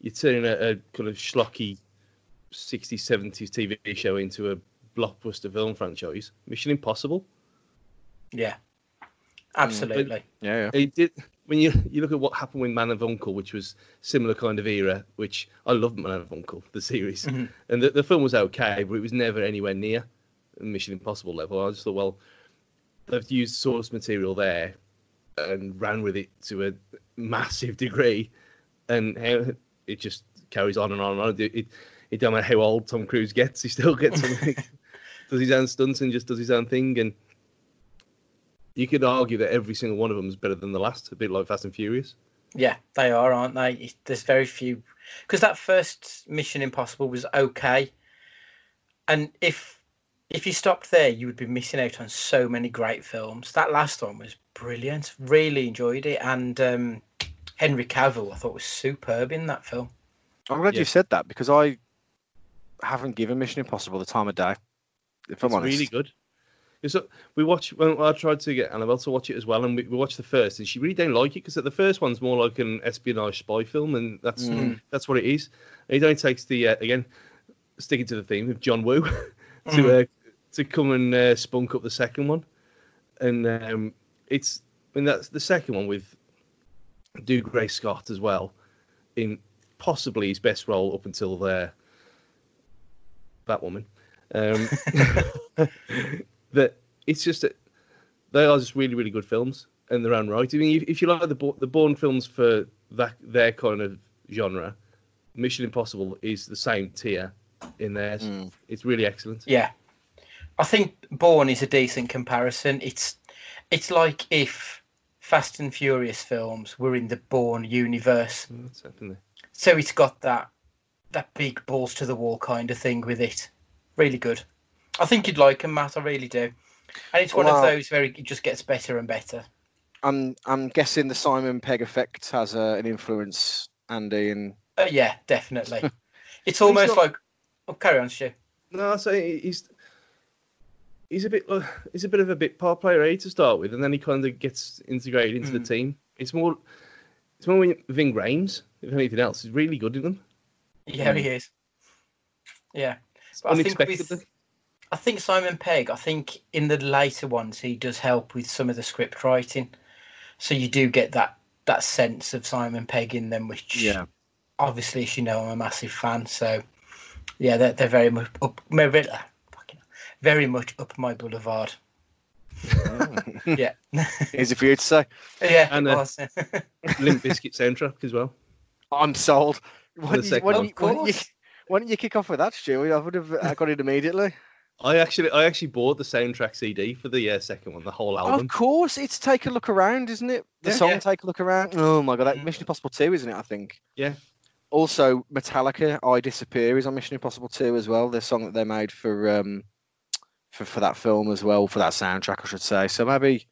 you're turning a, a kind of schlocky 60s 70s TV show into a blockbuster film franchise. Mission Impossible. Yeah. Absolutely. yeah, yeah. It did when you you look at what happened with Man of Uncle, which was similar kind of era. Which I love Man of Uncle, the series, Mhm. and the, the film was okay, but it was never anywhere near Mission Impossible level. I just thought, well, they've used source material there and ran with it to a massive degree, and it just carries on and on and on. It, it, it don't matter how old Tom Cruise gets, he still gets something. [laughs] does his own stunts and just does his own thing, and you could argue that every single one of them is better than the last, a bit like Fast and Furious. Yeah, they are, aren't they? There's very few because that first Mission Impossible was okay, and if if you stopped there, you would be missing out on so many great films. That last one was brilliant. Really enjoyed it, and um, Henry Cavill I thought was superb in that film. I'm glad Yeah. you said that because I haven't given Mission Impossible the time of day. If I'm it's honest, really good. It's a- we watch. Well, I tried to get Annabelle to watch it as well, and we, we watched the first, and she really didn't like it because the first one's more like an espionage spy film, and that's Mm. that's what it is. And it only takes the uh, again sticking to the theme of John Woo [laughs] to Mhm. uh, to come and uh, spunk up the second one, and um, it's I mean that's the second one with Dougray Scott as well, in possibly his best role up until there. That woman. Um, [laughs] that it's just that they are just really really good films in their own right. I mean, if, if you like the the Bourne films for that their kind of genre, Mission Impossible is the same tier in theirs. Mm. It's really excellent. Yeah, I think Bourne is a decent comparison. It's it's like if Fast and Furious films were in the Bourne universe. That's happening there. So it's got that that big balls to the wall kind of thing with it. Really good. I think you'd like them, Matt. I really do. And it's one Well- of those where it just gets better and better. I'm I'm guessing the Simon Pegg effect has uh, an influence, Andy, and Uh, yeah, definitely. [laughs] it's almost not- like oh, carry on, Stu. No, so he's he's a bit uh, he's a bit of a bit part player A to start with, and then he kind of gets integrated into the Mm. team. It's more it's more when Ving Rhames, if anything else, is really good in them. Yeah, Mm. he is. Yeah. But I think with- I think Simon Pegg, I think in the later ones he does help with some of the script writing. So you do get that that sense of Simon Pegg in them, which yeah. obviously, as you know, I'm a massive fan. So yeah, they're, they're very much up very, fucking- very much up my boulevard. Yeah. [laughs] Easy for you to say. yeah, And, it uh, was. [laughs] Limp Bizkit soundtrack as well. I'm sold. Why don't, you, why, don't you, why, don't you, why don't you kick off with that, Stu? I would have uh, got it immediately. I actually I actually bought the soundtrack CD for the uh, second one, the whole album. Of course, it's Take a Look Around, isn't it? The Yeah. song Yeah. Take a Look Around. Oh my god, that Mm. Mission Impossible 2, isn't it? I think. Yeah. Also, Metallica, I Disappear is on Mission Impossible 2 as well. The song that they made for um for, for that film as well, for that soundtrack, I should say. So maybe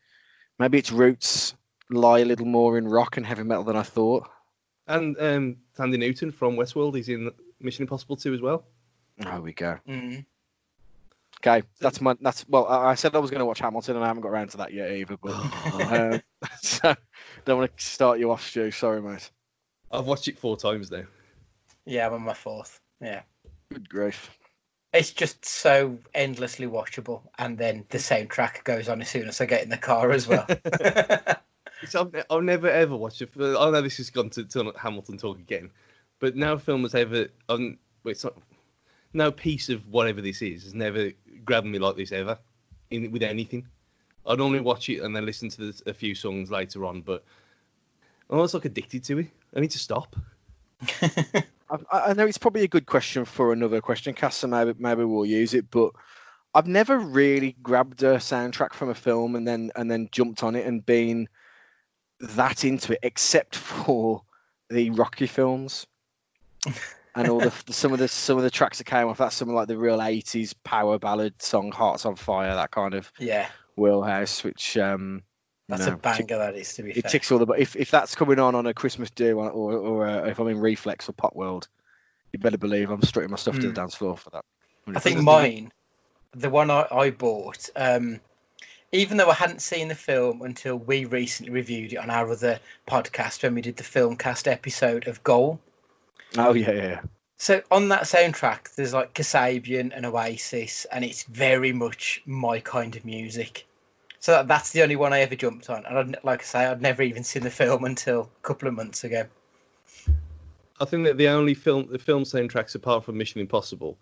maybe its roots lie a little more in rock and heavy metal than I thought. And um, Thandie Newton from Westworld is in Mission Impossible 2 as well. There we go. Mm. Okay, that's my that's well. I I said I was going to watch Hamilton, and I haven't got around to that yet either. But [laughs] um, [laughs] so don't want to start you off, Stu. Sorry, mate. I've watched it four times now. Yeah, I'm on my fourth. Yeah. Good grief. It's just so endlessly watchable, and then the soundtrack goes on as soon as I get in the car as well. [laughs] I've, I've never ever watched it. I know this has gone to, to Hamilton talk again, but no film has ever. Um, well, it's not. No piece of whatever this is has never grabbed me like this ever, in with anything. I'd normally watch it and then listen to the, a few songs later on, but I'm almost like addicted to it. I need to stop. [laughs] I, I know it's probably a good question for another question, Cass, so maybe maybe we'll use it. But I've never really grabbed a soundtrack from a film and then and then jumped on it and been that into it, except [laughs] for the Rocky films and all the some of the some of the tracks that came off. That's some of like the real '80s power ballad song, "Hearts on Fire," that kind of yeah, wheelhouse, which um, that's know, a banger. That is to be fair. it fair. ticks all the. If if that's coming on on a Christmas day or or, or uh, if I'm in Reflex or Pop World, you better believe I'm strutting my stuff to the Mm. dance floor for that. I think 100%. mine, the one I, I bought, um, even though I hadn't seen the film until we recently reviewed it on our other podcast when we did the film cast episode of Goal. Oh yeah, yeah. yeah. So on that soundtrack, there's like Kasabian and Oasis, and it's very much my kind of music. So that, that's the only one I ever jumped on, and I'd, like I say, I'd never even seen the film until a couple of months ago. I think that the only film, the film soundtracks apart from Mission Impossible,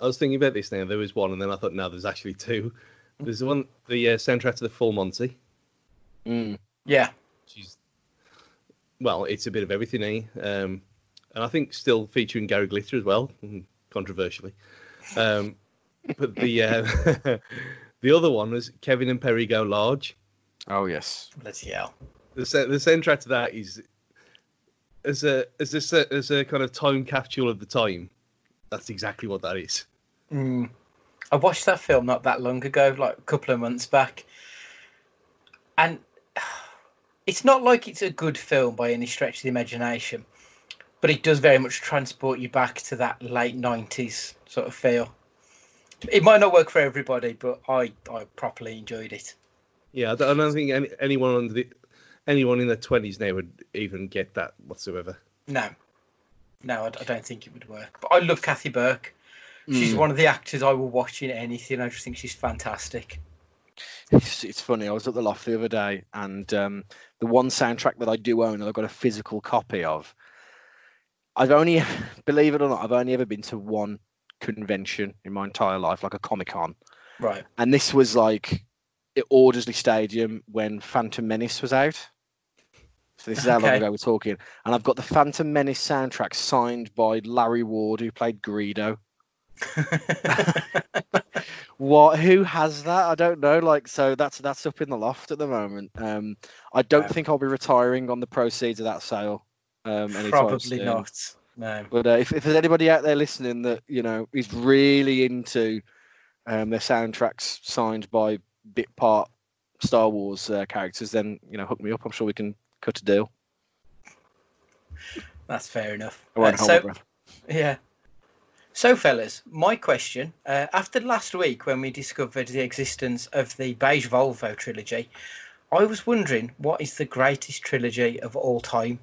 I was thinking about this now. There was one, and then I thought, no, there's actually two. There's the one, the uh, soundtrack to the Full Monty. Mm. Yeah. She's well, it's a bit of everything, eh? Um, and I think still featuring Gary Glitter as well, mm, controversially. Um, but the uh, [laughs] the other one was Kevin and Perry Go Large. Oh yes. Bloody hell. The ce- the soundtrack to that is as a as a se- as a kind of time capsule of the time. That's exactly what that is. Mm. I watched that film not that long ago, like a couple of months back, and [sighs] it's not like it's a good film by any stretch of the imagination, but it does very much transport you back to that late '90s sort of feel. It might not work for everybody, but I I properly enjoyed it. Yeah, I don't, I don't think any, anyone under the anyone in their twenties now would even get that whatsoever. No, no, I, I don't think it would work. But I love Kathy Burke. She's Mm. one of the actors I will watch in anything. I just think she's fantastic. It's, it's funny. I was at the loft the other day, and um, the one soundtrack that I do own, and I've got a physical copy of. I've only, [laughs] believe it or not, I've only ever been to one convention in my entire life, like a Comic Con, Right. and this was like at Aldersley Stadium when Phantom Menace was out. So this is how long ago we're talking, and I've got the Phantom Menace soundtrack signed by Larry Ward, who played Greedo. [laughs] What? Who has that? I don't know. Like, so that's that's up in the loft at the moment. Um, I don't Wow. think I'll be retiring on the proceeds of that sale. Um, Probably soon. not. No. But uh, if, if there's anybody out there listening that you know is really into um, their soundtracks signed by bit part Star Wars uh, characters, then you know hook me up. I'm sure we can cut a deal. That's fair enough. Uh, so, yeah. So, fellas, my question uh, after last week when we discovered the existence of the Beige Volvo trilogy, I was wondering what is the greatest trilogy of all time?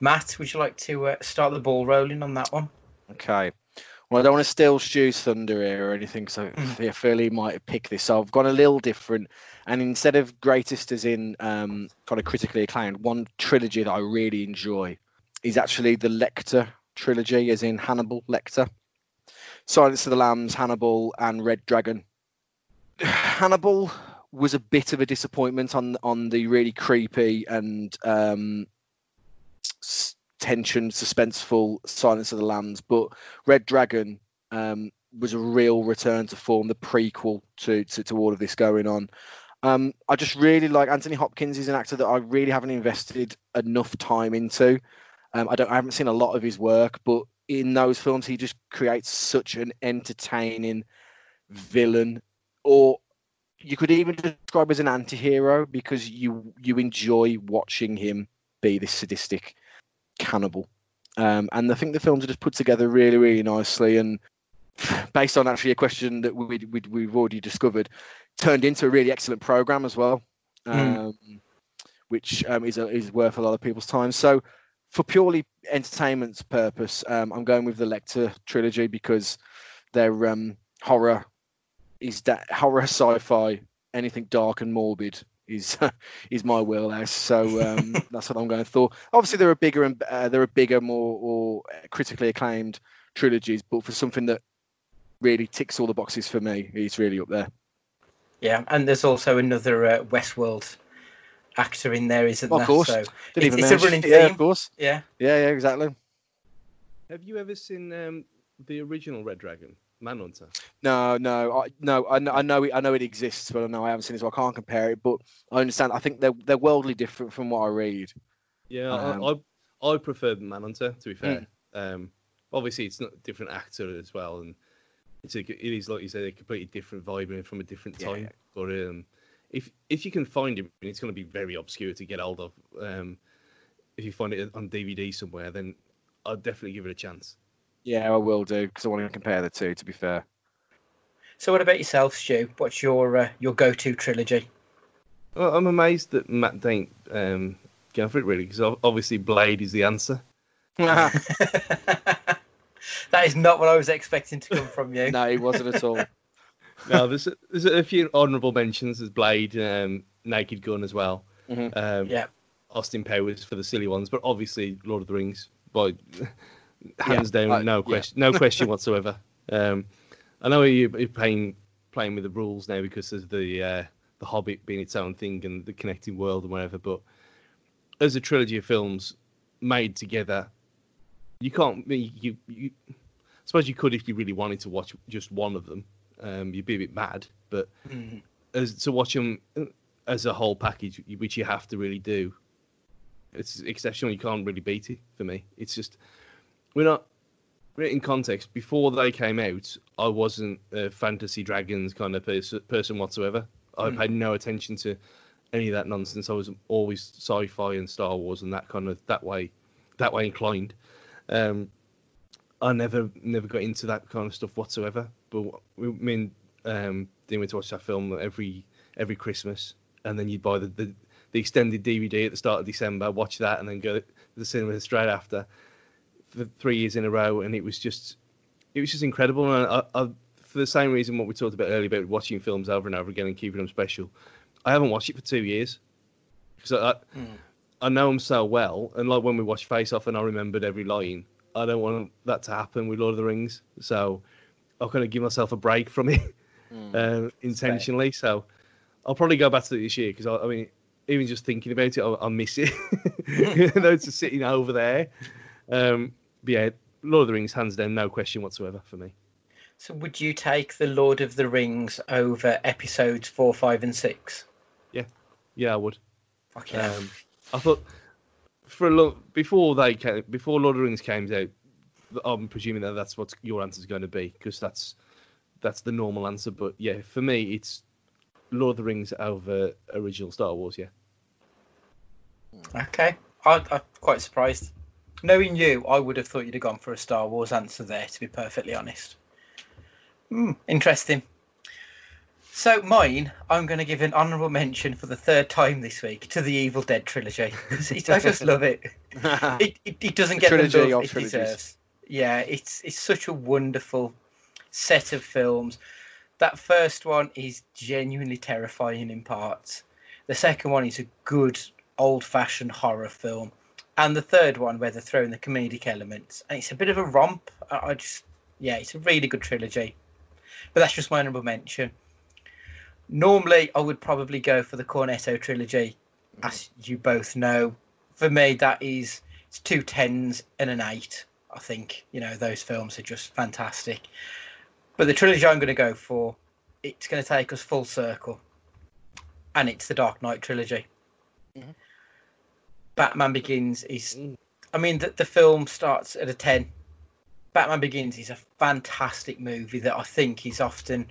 Matt, would you like to uh, start the ball rolling on that one? Okay. Well, I don't want to steal Stu's thunder here or anything, so Mm. yeah, Philly might pick this. So I've gone a little different, and instead of greatest as in um, kind of critically acclaimed, one trilogy that I really enjoy is actually the Lecter trilogy, as in Hannibal Lecter, Silence of the Lambs, Hannibal, and Red Dragon. [sighs] Hannibal was a bit of a disappointment on on the really creepy and um, tension, suspenseful Silence of the Lambs, but Red Dragon um, was a real return to form, the prequel to, to, to all of this going on. Um, I just really like Anthony Hopkins. is an actor that I really haven't invested enough time into. Um, I don't, I haven't seen a lot of his work, but in those films, he just creates such an entertaining villain, or you could even describe as an anti-hero because you you enjoy watching him be this sadistic cannibal. Um, and I think the films are just put together really, really nicely. And based on actually a question that we, we, we've already discovered, turned into a really excellent program as well, um, which um, is, a, is worth a lot of people's time. So, for purely entertainment's purpose, um, I'm going with the Lecter trilogy because their um, horror is that horror sci-fi, anything dark and morbid is [laughs] is my wheelhouse. So um, [laughs] that's what I'm going for. Obviously, there are bigger and uh, there are bigger, more or critically acclaimed trilogies, but for something that really ticks all the boxes for me, it's really up there. Yeah, and there's also another uh, Westworld actor in there, isn't Of there? course. So, Didn't It's- even it's a mention- running Yeah, of course. yeah. Yeah, yeah, exactly. Have you ever seen um, the original Red Dragon, Manhunter? No, no, I, no. I know, I know, it, I know it exists, but no, I haven't seen it, so I can't compare it. But I understand. I think they're they're worldly different from what I read. Yeah, Um, I, I I prefer Manhunter to be fair. Um, obviously, it's not a different actor as well, and it's a, it is like you said, a completely different vibe and from a different time. yeah. But um, if if you can find it, it's going to be very obscure to get hold of. Um, if you find it on DVD somewhere, then I'd definitely give it a chance. Yeah, I will do because I want to compare the two. To be fair. So, what about yourself, Stu? What's your uh, your go-to trilogy? Well, I'm amazed that Matt ain't um, go for it really, because obviously Blade is the answer. [laughs] [laughs] that is not what I was expecting to come from you. [laughs] no, it wasn't at all. no, there's a, there's a few honourable mentions. There's Blade, um, Naked Gun as well. Mhm. Um, Yeah. Austin Powers for the silly ones, but obviously Lord of the Rings, by hands down, uh, no yeah. question, no question whatsoever. [laughs] Um, I know you, you're playing playing with the rules now because of the uh, the Hobbit being its own thing and the connecting world and whatever. But as a trilogy of films made together, you can't. You, you, you I suppose you could if you really wanted to watch just one of them. Um, you'd be a bit mad, but Mhm. as to watch them as a whole package, which you have to really do, it's exceptional. You can't really beat it for me. It's just we're not. In context, before they came out, I wasn't a fantasy dragons kind of pers- person whatsoever. I paid no attention to any of that nonsense. I was always sci-fi and Star Wars and that kind of that way, that way inclined. Um, I never never got into that kind of stuff whatsoever. But we, me and um, Dean went to watch that film every every Christmas, and then you'd buy the, the the extended DVD at the start of December, watch that, and then go to the cinema straight after for three years in a row, and it was just it was just incredible. And I, I, for the same reason what we talked about earlier about watching films over and over again and keeping them special, I haven't watched it for two years because I, Mm. I know them so well, and like when we watched Face Off, and I remembered every line. I don't want that to happen with Lord of the Rings, so I've got to give myself a break from it Mm. [laughs] um, intentionally. So I'll probably go back to it this year because I, I mean, even just thinking about it, I, I miss it. [laughs] [laughs] you know, it's sitting over there. Um, but yeah, Lord of the Rings, hands down, no question whatsoever for me. So would you take the Lord of the Rings over episodes four, five, and six? Yeah, yeah, I would. Okay. Um, I thought for a long before they came, before Lord of the Rings came out, I'm presuming that that's what your answer is going to be because that's that's the normal answer. But yeah, for me, it's Lord of the Rings over original Star Wars. Yeah. Okay, I, I'm quite surprised. Knowing you, I would have thought you'd have gone for a Star Wars answer there, to be perfectly honest. Hmm, interesting. So, mine, I'm going to give an honourable mention for the third time this week to the Evil Dead trilogy. I just love it. [laughs] It, it, it doesn't get the love it trilogies. deserves. Yeah, it's it's such a wonderful set of films. That first one is genuinely terrifying in parts. The second one is a good old-fashioned horror film, and the third one where they're throwing the comedic elements, and it's a bit of a romp. I, I just, yeah, it's a really good trilogy. But that's just my honourable mention. Normally, I would probably go for the Cornetto trilogy, as you both know. For me, that is it's two tens and an eight. I think you know those films are just fantastic. But the trilogy I'm going to go for, it's going to take us full circle, and it's the Dark Knight trilogy. Mhm. Batman Begins is, Mm. I mean, the, the film starts at a ten. Batman Begins is a fantastic movie that I think is often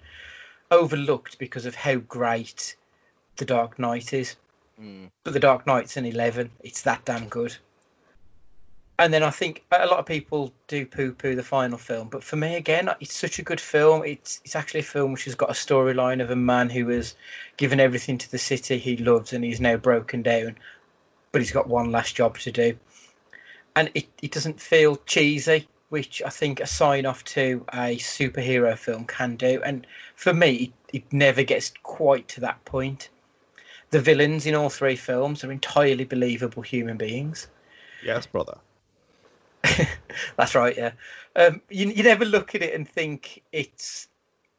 overlooked because of how great the Dark Knight is. Mm. But the Dark Knight's an 11. It's that damn good. And then I think a lot of people do poo poo the final film. But for me, again, it's such a good film. It's, it's actually a film which has got a storyline of a man who has given everything to the city he loves and he's now broken down. But he's got one last job to do. And it, it doesn't feel cheesy, which I think a sign off to a superhero film can do. And for me, it, never gets quite to that point the villains in all three films are entirely believable human beings. Yes, brother. [laughs] That's right, yeah. Um, you, you never look at it and think it's.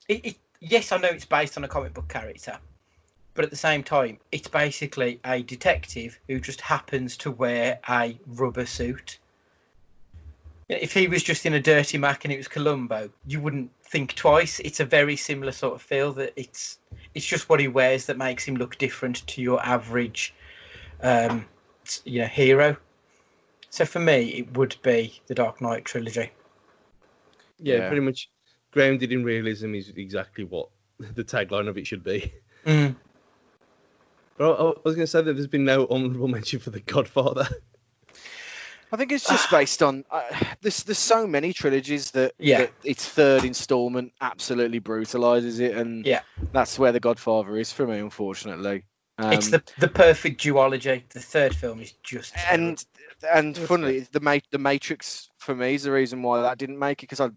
It, it, yes, I know it's based on a comic book character, but at the same time, it's basically a detective who just happens to wear a rubber suit. If he was just in a dirty Mac and it was Columbo, you wouldn't think twice. It's a very similar sort of feel that it's it's just what he wears that makes him look different to your average, um, you know, hero. So for me, it would be the Dark Knight trilogy. Yeah, Yeah. pretty much grounded in realism is exactly what [laughs] the tagline of it should be. Mm. But I, I was going to say that there's been no honourable [laughs] mention for The Godfather. I think it's just [sighs] based on uh, there's there's so many trilogies that, Yeah. that its third installment absolutely brutalizes it, and Yeah. that's where the Godfather is for me, unfortunately. Um, it's the the perfect duology. The third film is just and and funnily the Ma- the Matrix for me is the reason why that didn't make it because I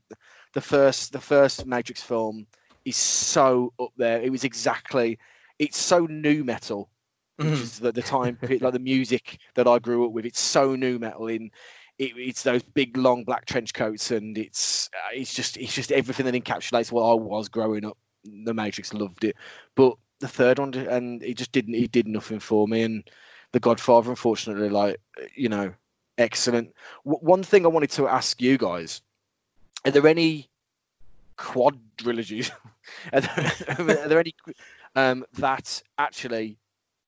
the first the first Matrix film is so up there. It was exactly it's so new metal which Mhm. is the, the time like the music that I grew up with. It's so new metal in. It, it's those big long black trench coats and it's uh, it's just it's just everything that encapsulates what I was growing up The Matrix, loved it, but the third one and it just didn't. He did nothing for me. And The Godfather, unfortunately, like you know, excellent. W- one thing I wanted to ask you guys: Are there any quadrilogies? [laughs] are, there, are there any um, that actually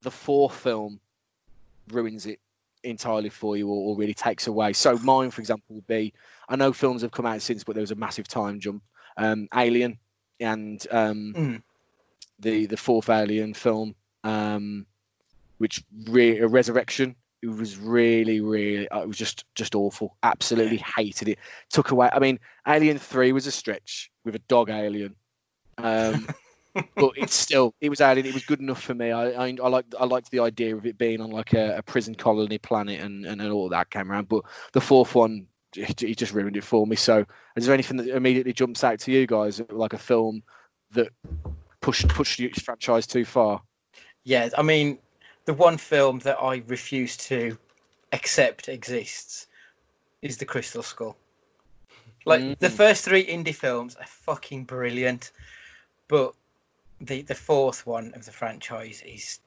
the fourth film ruins it entirely for you or, or, really takes away. So mine, for example, would be I know films have come out since, but there was a massive time jump. Um, Alien and um, mm. the the fourth Alien film, um, which re- Resurrection. It was really, really. Uh, it was just, just awful. Absolutely hated it. Took away. I mean, Alien Three was a stretch with a dog alien. Um, [laughs] but it's still it was added. It was good enough for me. I I, I liked I liked the idea of it being on like a, a prison colony planet and, and, and all that came around. But the fourth one, he just ruined it for me. So, is there anything that immediately jumps out to you guys, like a film that pushed pushed your franchise too far? Yeah, I mean, the one film that I refuse to accept exists is the Crystal Skull. Like mm. the first three indie films are fucking brilliant, but the the fourth one of the franchise is.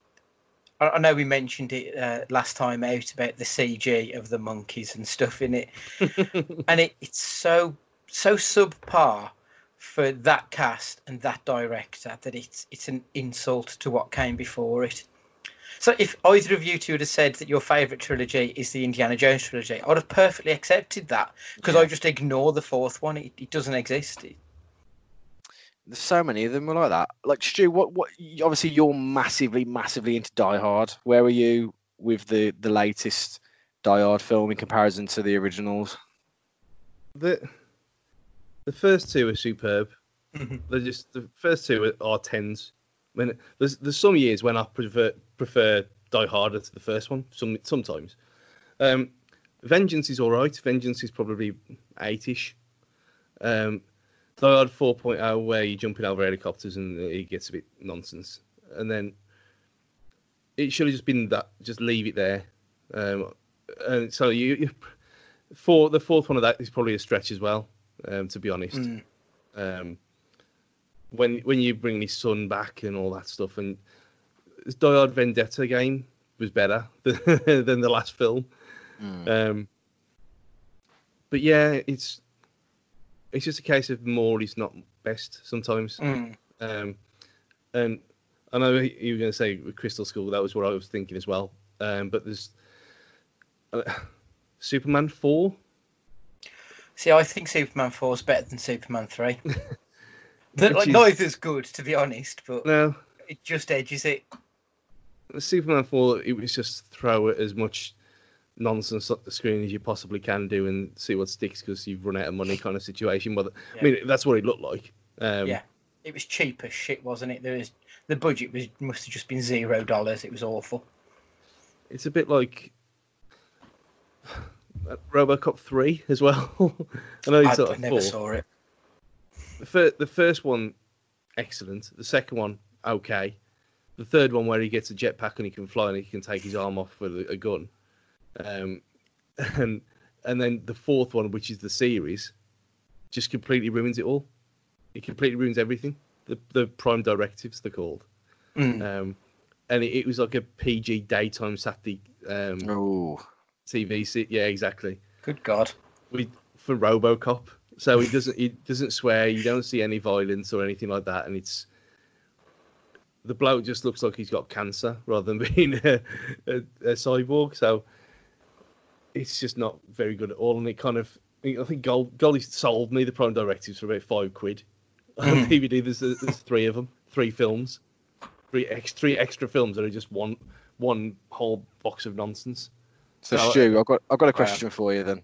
I, know we mentioned it uh, last time out about the CG of the monkeys and stuff in it, [laughs] and it, it's so so subpar for that cast and that director that it's it's an insult to what came before it. So if either of you two would have said that your favourite trilogy is the Indiana Jones trilogy, I would have perfectly accepted that because yeah. I just ignore the fourth one. It, it doesn't exist. It, there's so many of them are like that. Like Stu, what what? Obviously, you're massively, massively into Die Hard. Where are you with the the latest Die Hard film in comparison to the originals? The the first two are superb. Mm-hmm. They're just the first two are, are tens. When there's there's some years when I prefer prefer Die Harder to the first one. Some sometimes. Um, Vengeance is all right. Vengeance is probably eight-ish. Um, Hard 4.0 where you're jumping over helicopters and it gets a bit nonsense. And then it should have just been that, just leave it there. Um, and so you, you for the fourth one of that is probably a stretch as well, um, to be honest. Mm. Um, when when you bring his son back and all that stuff, and this Vendetta game was better [laughs] than, than the last film. Mm. Um, but yeah, it's it's just a case of more is not best sometimes. Mm. Um, and I know you were going to say with Crystal Skull, that was what I was thinking as well. Um, but there's uh, Superman 4. See, I think Superman 4 is better than Superman 3. [laughs] like, is... Neither's good, to be honest, but no. it just edges it. Superman 4, it was just throw it as much nonsense at the screen as you possibly can do and see what sticks because you've run out of money kind of situation. But yeah. I mean, that's what it looked like. Um, yeah, it was cheap as shit, wasn't it? There was the budget was must have just been zero dollars. It was awful. It's a bit like [sighs] RoboCop three as well. [laughs] I know you saw I never four. saw it. The, fir- the first one, excellent. The second one, okay. The third one, where he gets a jetpack and he can fly and he can take his arm off with a gun, um, and and then the fourth one, which is the series, just completely ruins it all. It completely ruins everything. The the prime directives they're called. Mm. Um, and it, it, was like a PG daytime Saturday um, oh. TV. Yeah, exactly. Good God. We for RoboCop, so he doesn't he doesn't swear. You don't see any violence or anything like that, and it's the bloke just looks like he's got cancer rather than being [laughs] a, a, a cyborg. So it's just not very good at all. And it kind of, I think Gold, Goldie sold me the Prime Directives for about five quid on [laughs] DVD. Hmm. There's, there's three of them, three films, three ex, three extra films that are just one one whole box of nonsense. So, so Stu, I've got I've got a question for you then.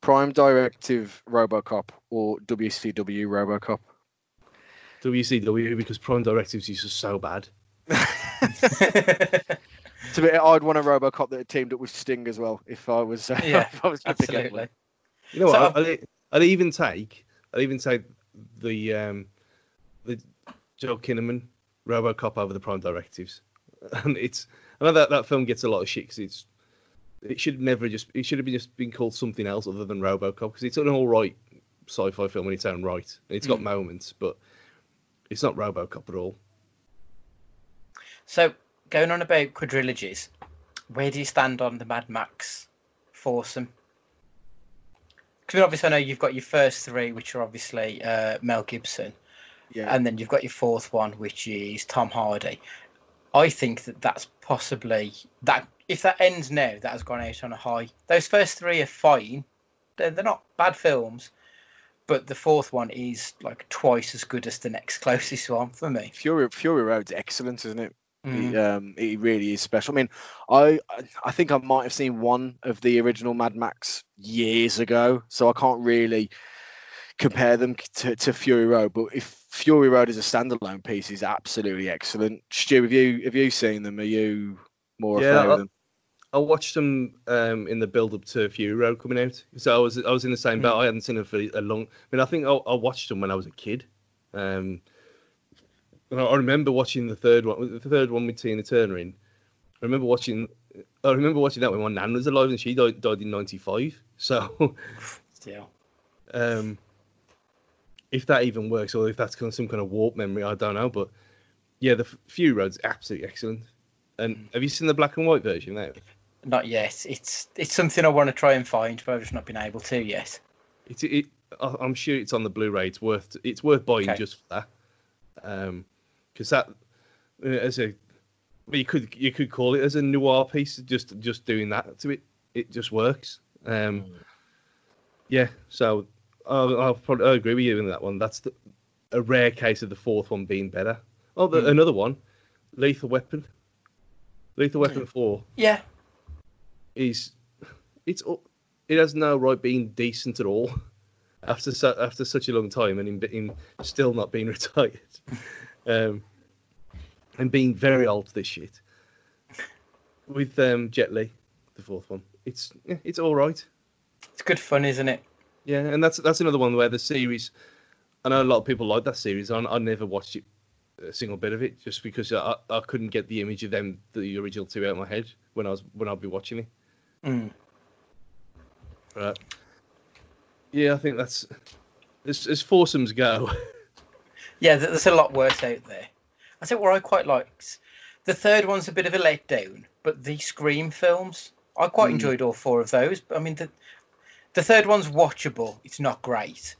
Prime Directive RoboCop or WCW RoboCop? WCW because Prime Directives is just so bad. [laughs] [laughs] to be, I'd want a RoboCop that teamed up with Sting as well if I was. [laughs] Uh, yeah, if I was absolutely. You know what? So, I'd, I'd, even take. I'd even take the um, the Joel Kinnaman RoboCop over the Prime Directives, [laughs] and it's. I know that that film gets a lot of shit because it's. It should never just. It should have been just been called something else other than RoboCop because it's an all right sci-fi film in its own right. And it's got mm. moments, but It's not RoboCop at all. So going on about quadrilogies, where do you stand on the Mad Max foursome? Because obviously I know you've got your first three, which are obviously uh, Mel Gibson, Yeah. and then you've got your fourth one, which is Tom Hardy. I think that that's possibly that if that ends now, that has gone out on a high. Those first three are fine; they're, they're not bad films, but the fourth one is like twice as good as the next [laughs] closest one for me. Fury Fury Road's excellent, isn't it? Mm. It, um, it really is special. I mean, I I think I might have seen one of the original Mad Max years ago, so I can't really compare them to, to Fury Road. But if Fury Road is a standalone piece, is absolutely excellent. Stu, have you have you seen them? Are you more Yeah, I- of them? I watched them um, in the build up to Fury Road coming out. So I was I was in the same boat. I hadn't seen them for a long. I mean, I think I, I watched them when I was a kid. Um, and I, I remember watching the third one, the third one with Tina Turner in. I remember watching. I remember watching that when my nan was alive and she died, died in '95. [laughs] So, Still. um, if that even works or if that's kind of some kind of warp memory, I don't know. But yeah, the F- Fury Road's absolutely excellent. And have you seen the black and white version now? Not yet. It's it's something I want to try and find, but I've just not been able to yet. It's it. I- I'm sure it's on the Blu-ray. It's worth it's worth buying Okay. just for that. Um, because that uh, as a you could you could call it as a noir piece. Just just doing that to it, it just works. Um, yeah. So I'll, I'll probably I agree with you in that one. That's the, a rare case of the fourth one being better. Oh, the, Hmm. another one, Lethal Weapon. Lethal Weapon Four Yeah. is it's it has no right being decent at all after su- after such a long time and in, in still not being [laughs] retired um and being very old to this shit with um Jet Li the fourth one it's yeah, it's all right It's good fun, isn't it? yeah and that's that's another one where the series I know a lot of people like that series I, I never watched it a single bit of it just because I, I couldn't get the image of them the original two out of my head when I was when I'd be watching it Mm. Right. Yeah, I think that's as as foursomes go. [laughs] Yeah, there's a lot worse out there. I think what I quite liked, the third one's a bit of a letdown, but the Scream films, I quite Mm. enjoyed all four of those. I mean, the the third one's watchable. It's not great,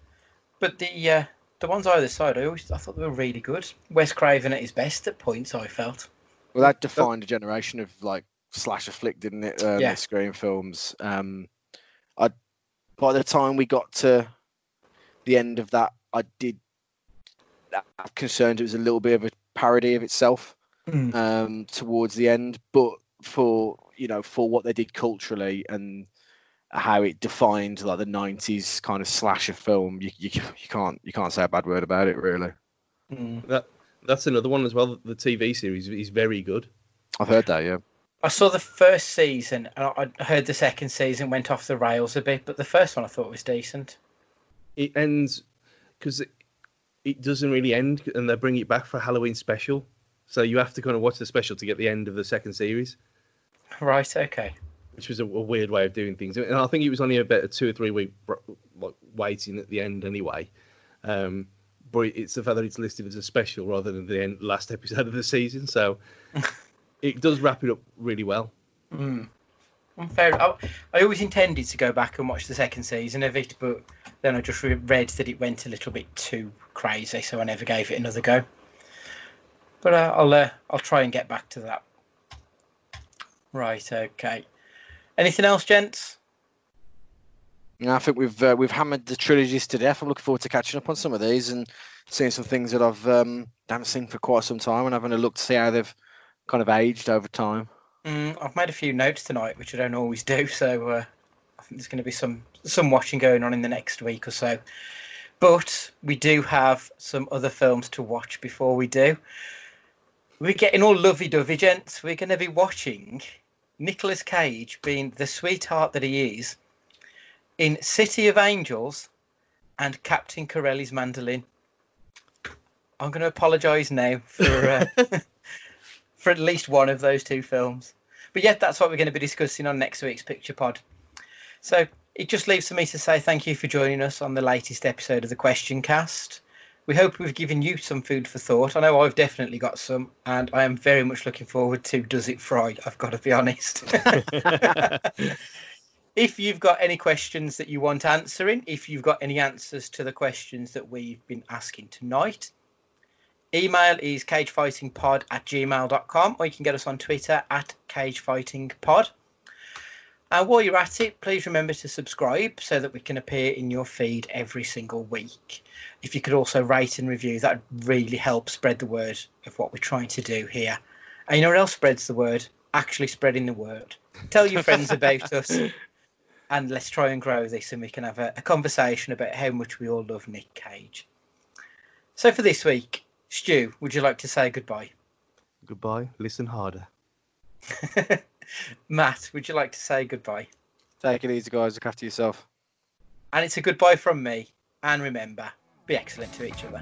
but the uh, the ones either side, I always I thought they were really good. Wes Craven at his best at points, I felt. Well, that defined a generation of like slasher flick, didn't it? Um, Yeah. The Scream films. Um, I by the time we got to the end of that, I did. I'm concerned it was a little bit of a parody of itself Mm. um, towards the end, but for you know for what they did culturally and how it defined like the 90s kind of slasher film you, you, you can't you can't say a bad word about it really Mm. That that's another one as well. The TV series is very good. i've heard that yeah I saw the first season, and I I heard the second season went off the rails a bit, but the first one I thought was decent. It ends because it, doesn't really end, and they bring it back for a Halloween special. So you have to kind of watch the special to get the end of the second series, Right, okay. which was a, a weird way of doing things. And I think it was only about a two or three week like waiting at the end anyway. Um, but it's the fact that it's listed as a special rather than the end, last episode of the season. So [laughs] it does wrap it up really well. Mm. Fair. I, I always intended to go back and watch the second season of it, but then I just read that it went a little bit too crazy, so I never gave it another go. But uh, I'll uh, I'll try and get back to that. Right. Okay. Anything else, gents? I think we've uh, we've hammered the trilogies to death. I'm looking forward to catching up on some of these and seeing some things that I've um, haven't seen for quite some time and having a look to see how they've kind of aged over time. Mm, I've made a few notes tonight, which I don't always do, [laughs] so uh, I think there's going to be some some watching going on in the next week or so. But we do have some other films to watch before we do. We're getting all lovey-dovey, gents. We're going to be watching Nicolas Cage being the sweetheart that he is in City of Angels and Captain Corelli's Mandolin. I'm going to apologise now for uh, [laughs] for at least one of those two films. But yeah, that's what we're going to be discussing on next week's Picture Pod. So it just leaves for me to say thank you for joining us on the latest episode of the Question Cast. We hope we've given you some food for thought. I know I've definitely got some, and I am very much looking forward to Does It Fry? I've got to be honest. [laughs] if you've got any questions that you want answering, if you've got any answers to the questions that we've been asking tonight, email is cagefightingpod at gmail.com or you can get us on Twitter at cagefightingpod. And while you're at it, please remember to subscribe so that we can appear in your feed every single week. If you could also rate and review, that really help spread the word of what we're trying to do here. And you know what else spreads the word? Actually spreading the word. Tell your friends about us [laughs] and let's try and grow this and we can have a, a conversation about how much we all love Nick Cage. So for this week, Stu, would you like to say goodbye? Goodbye. Listen harder. [laughs] Matt, would you like to say goodbye? Take it easy, guys. Look after yourself. And it's a goodbye from me. And remember, be excellent to each other.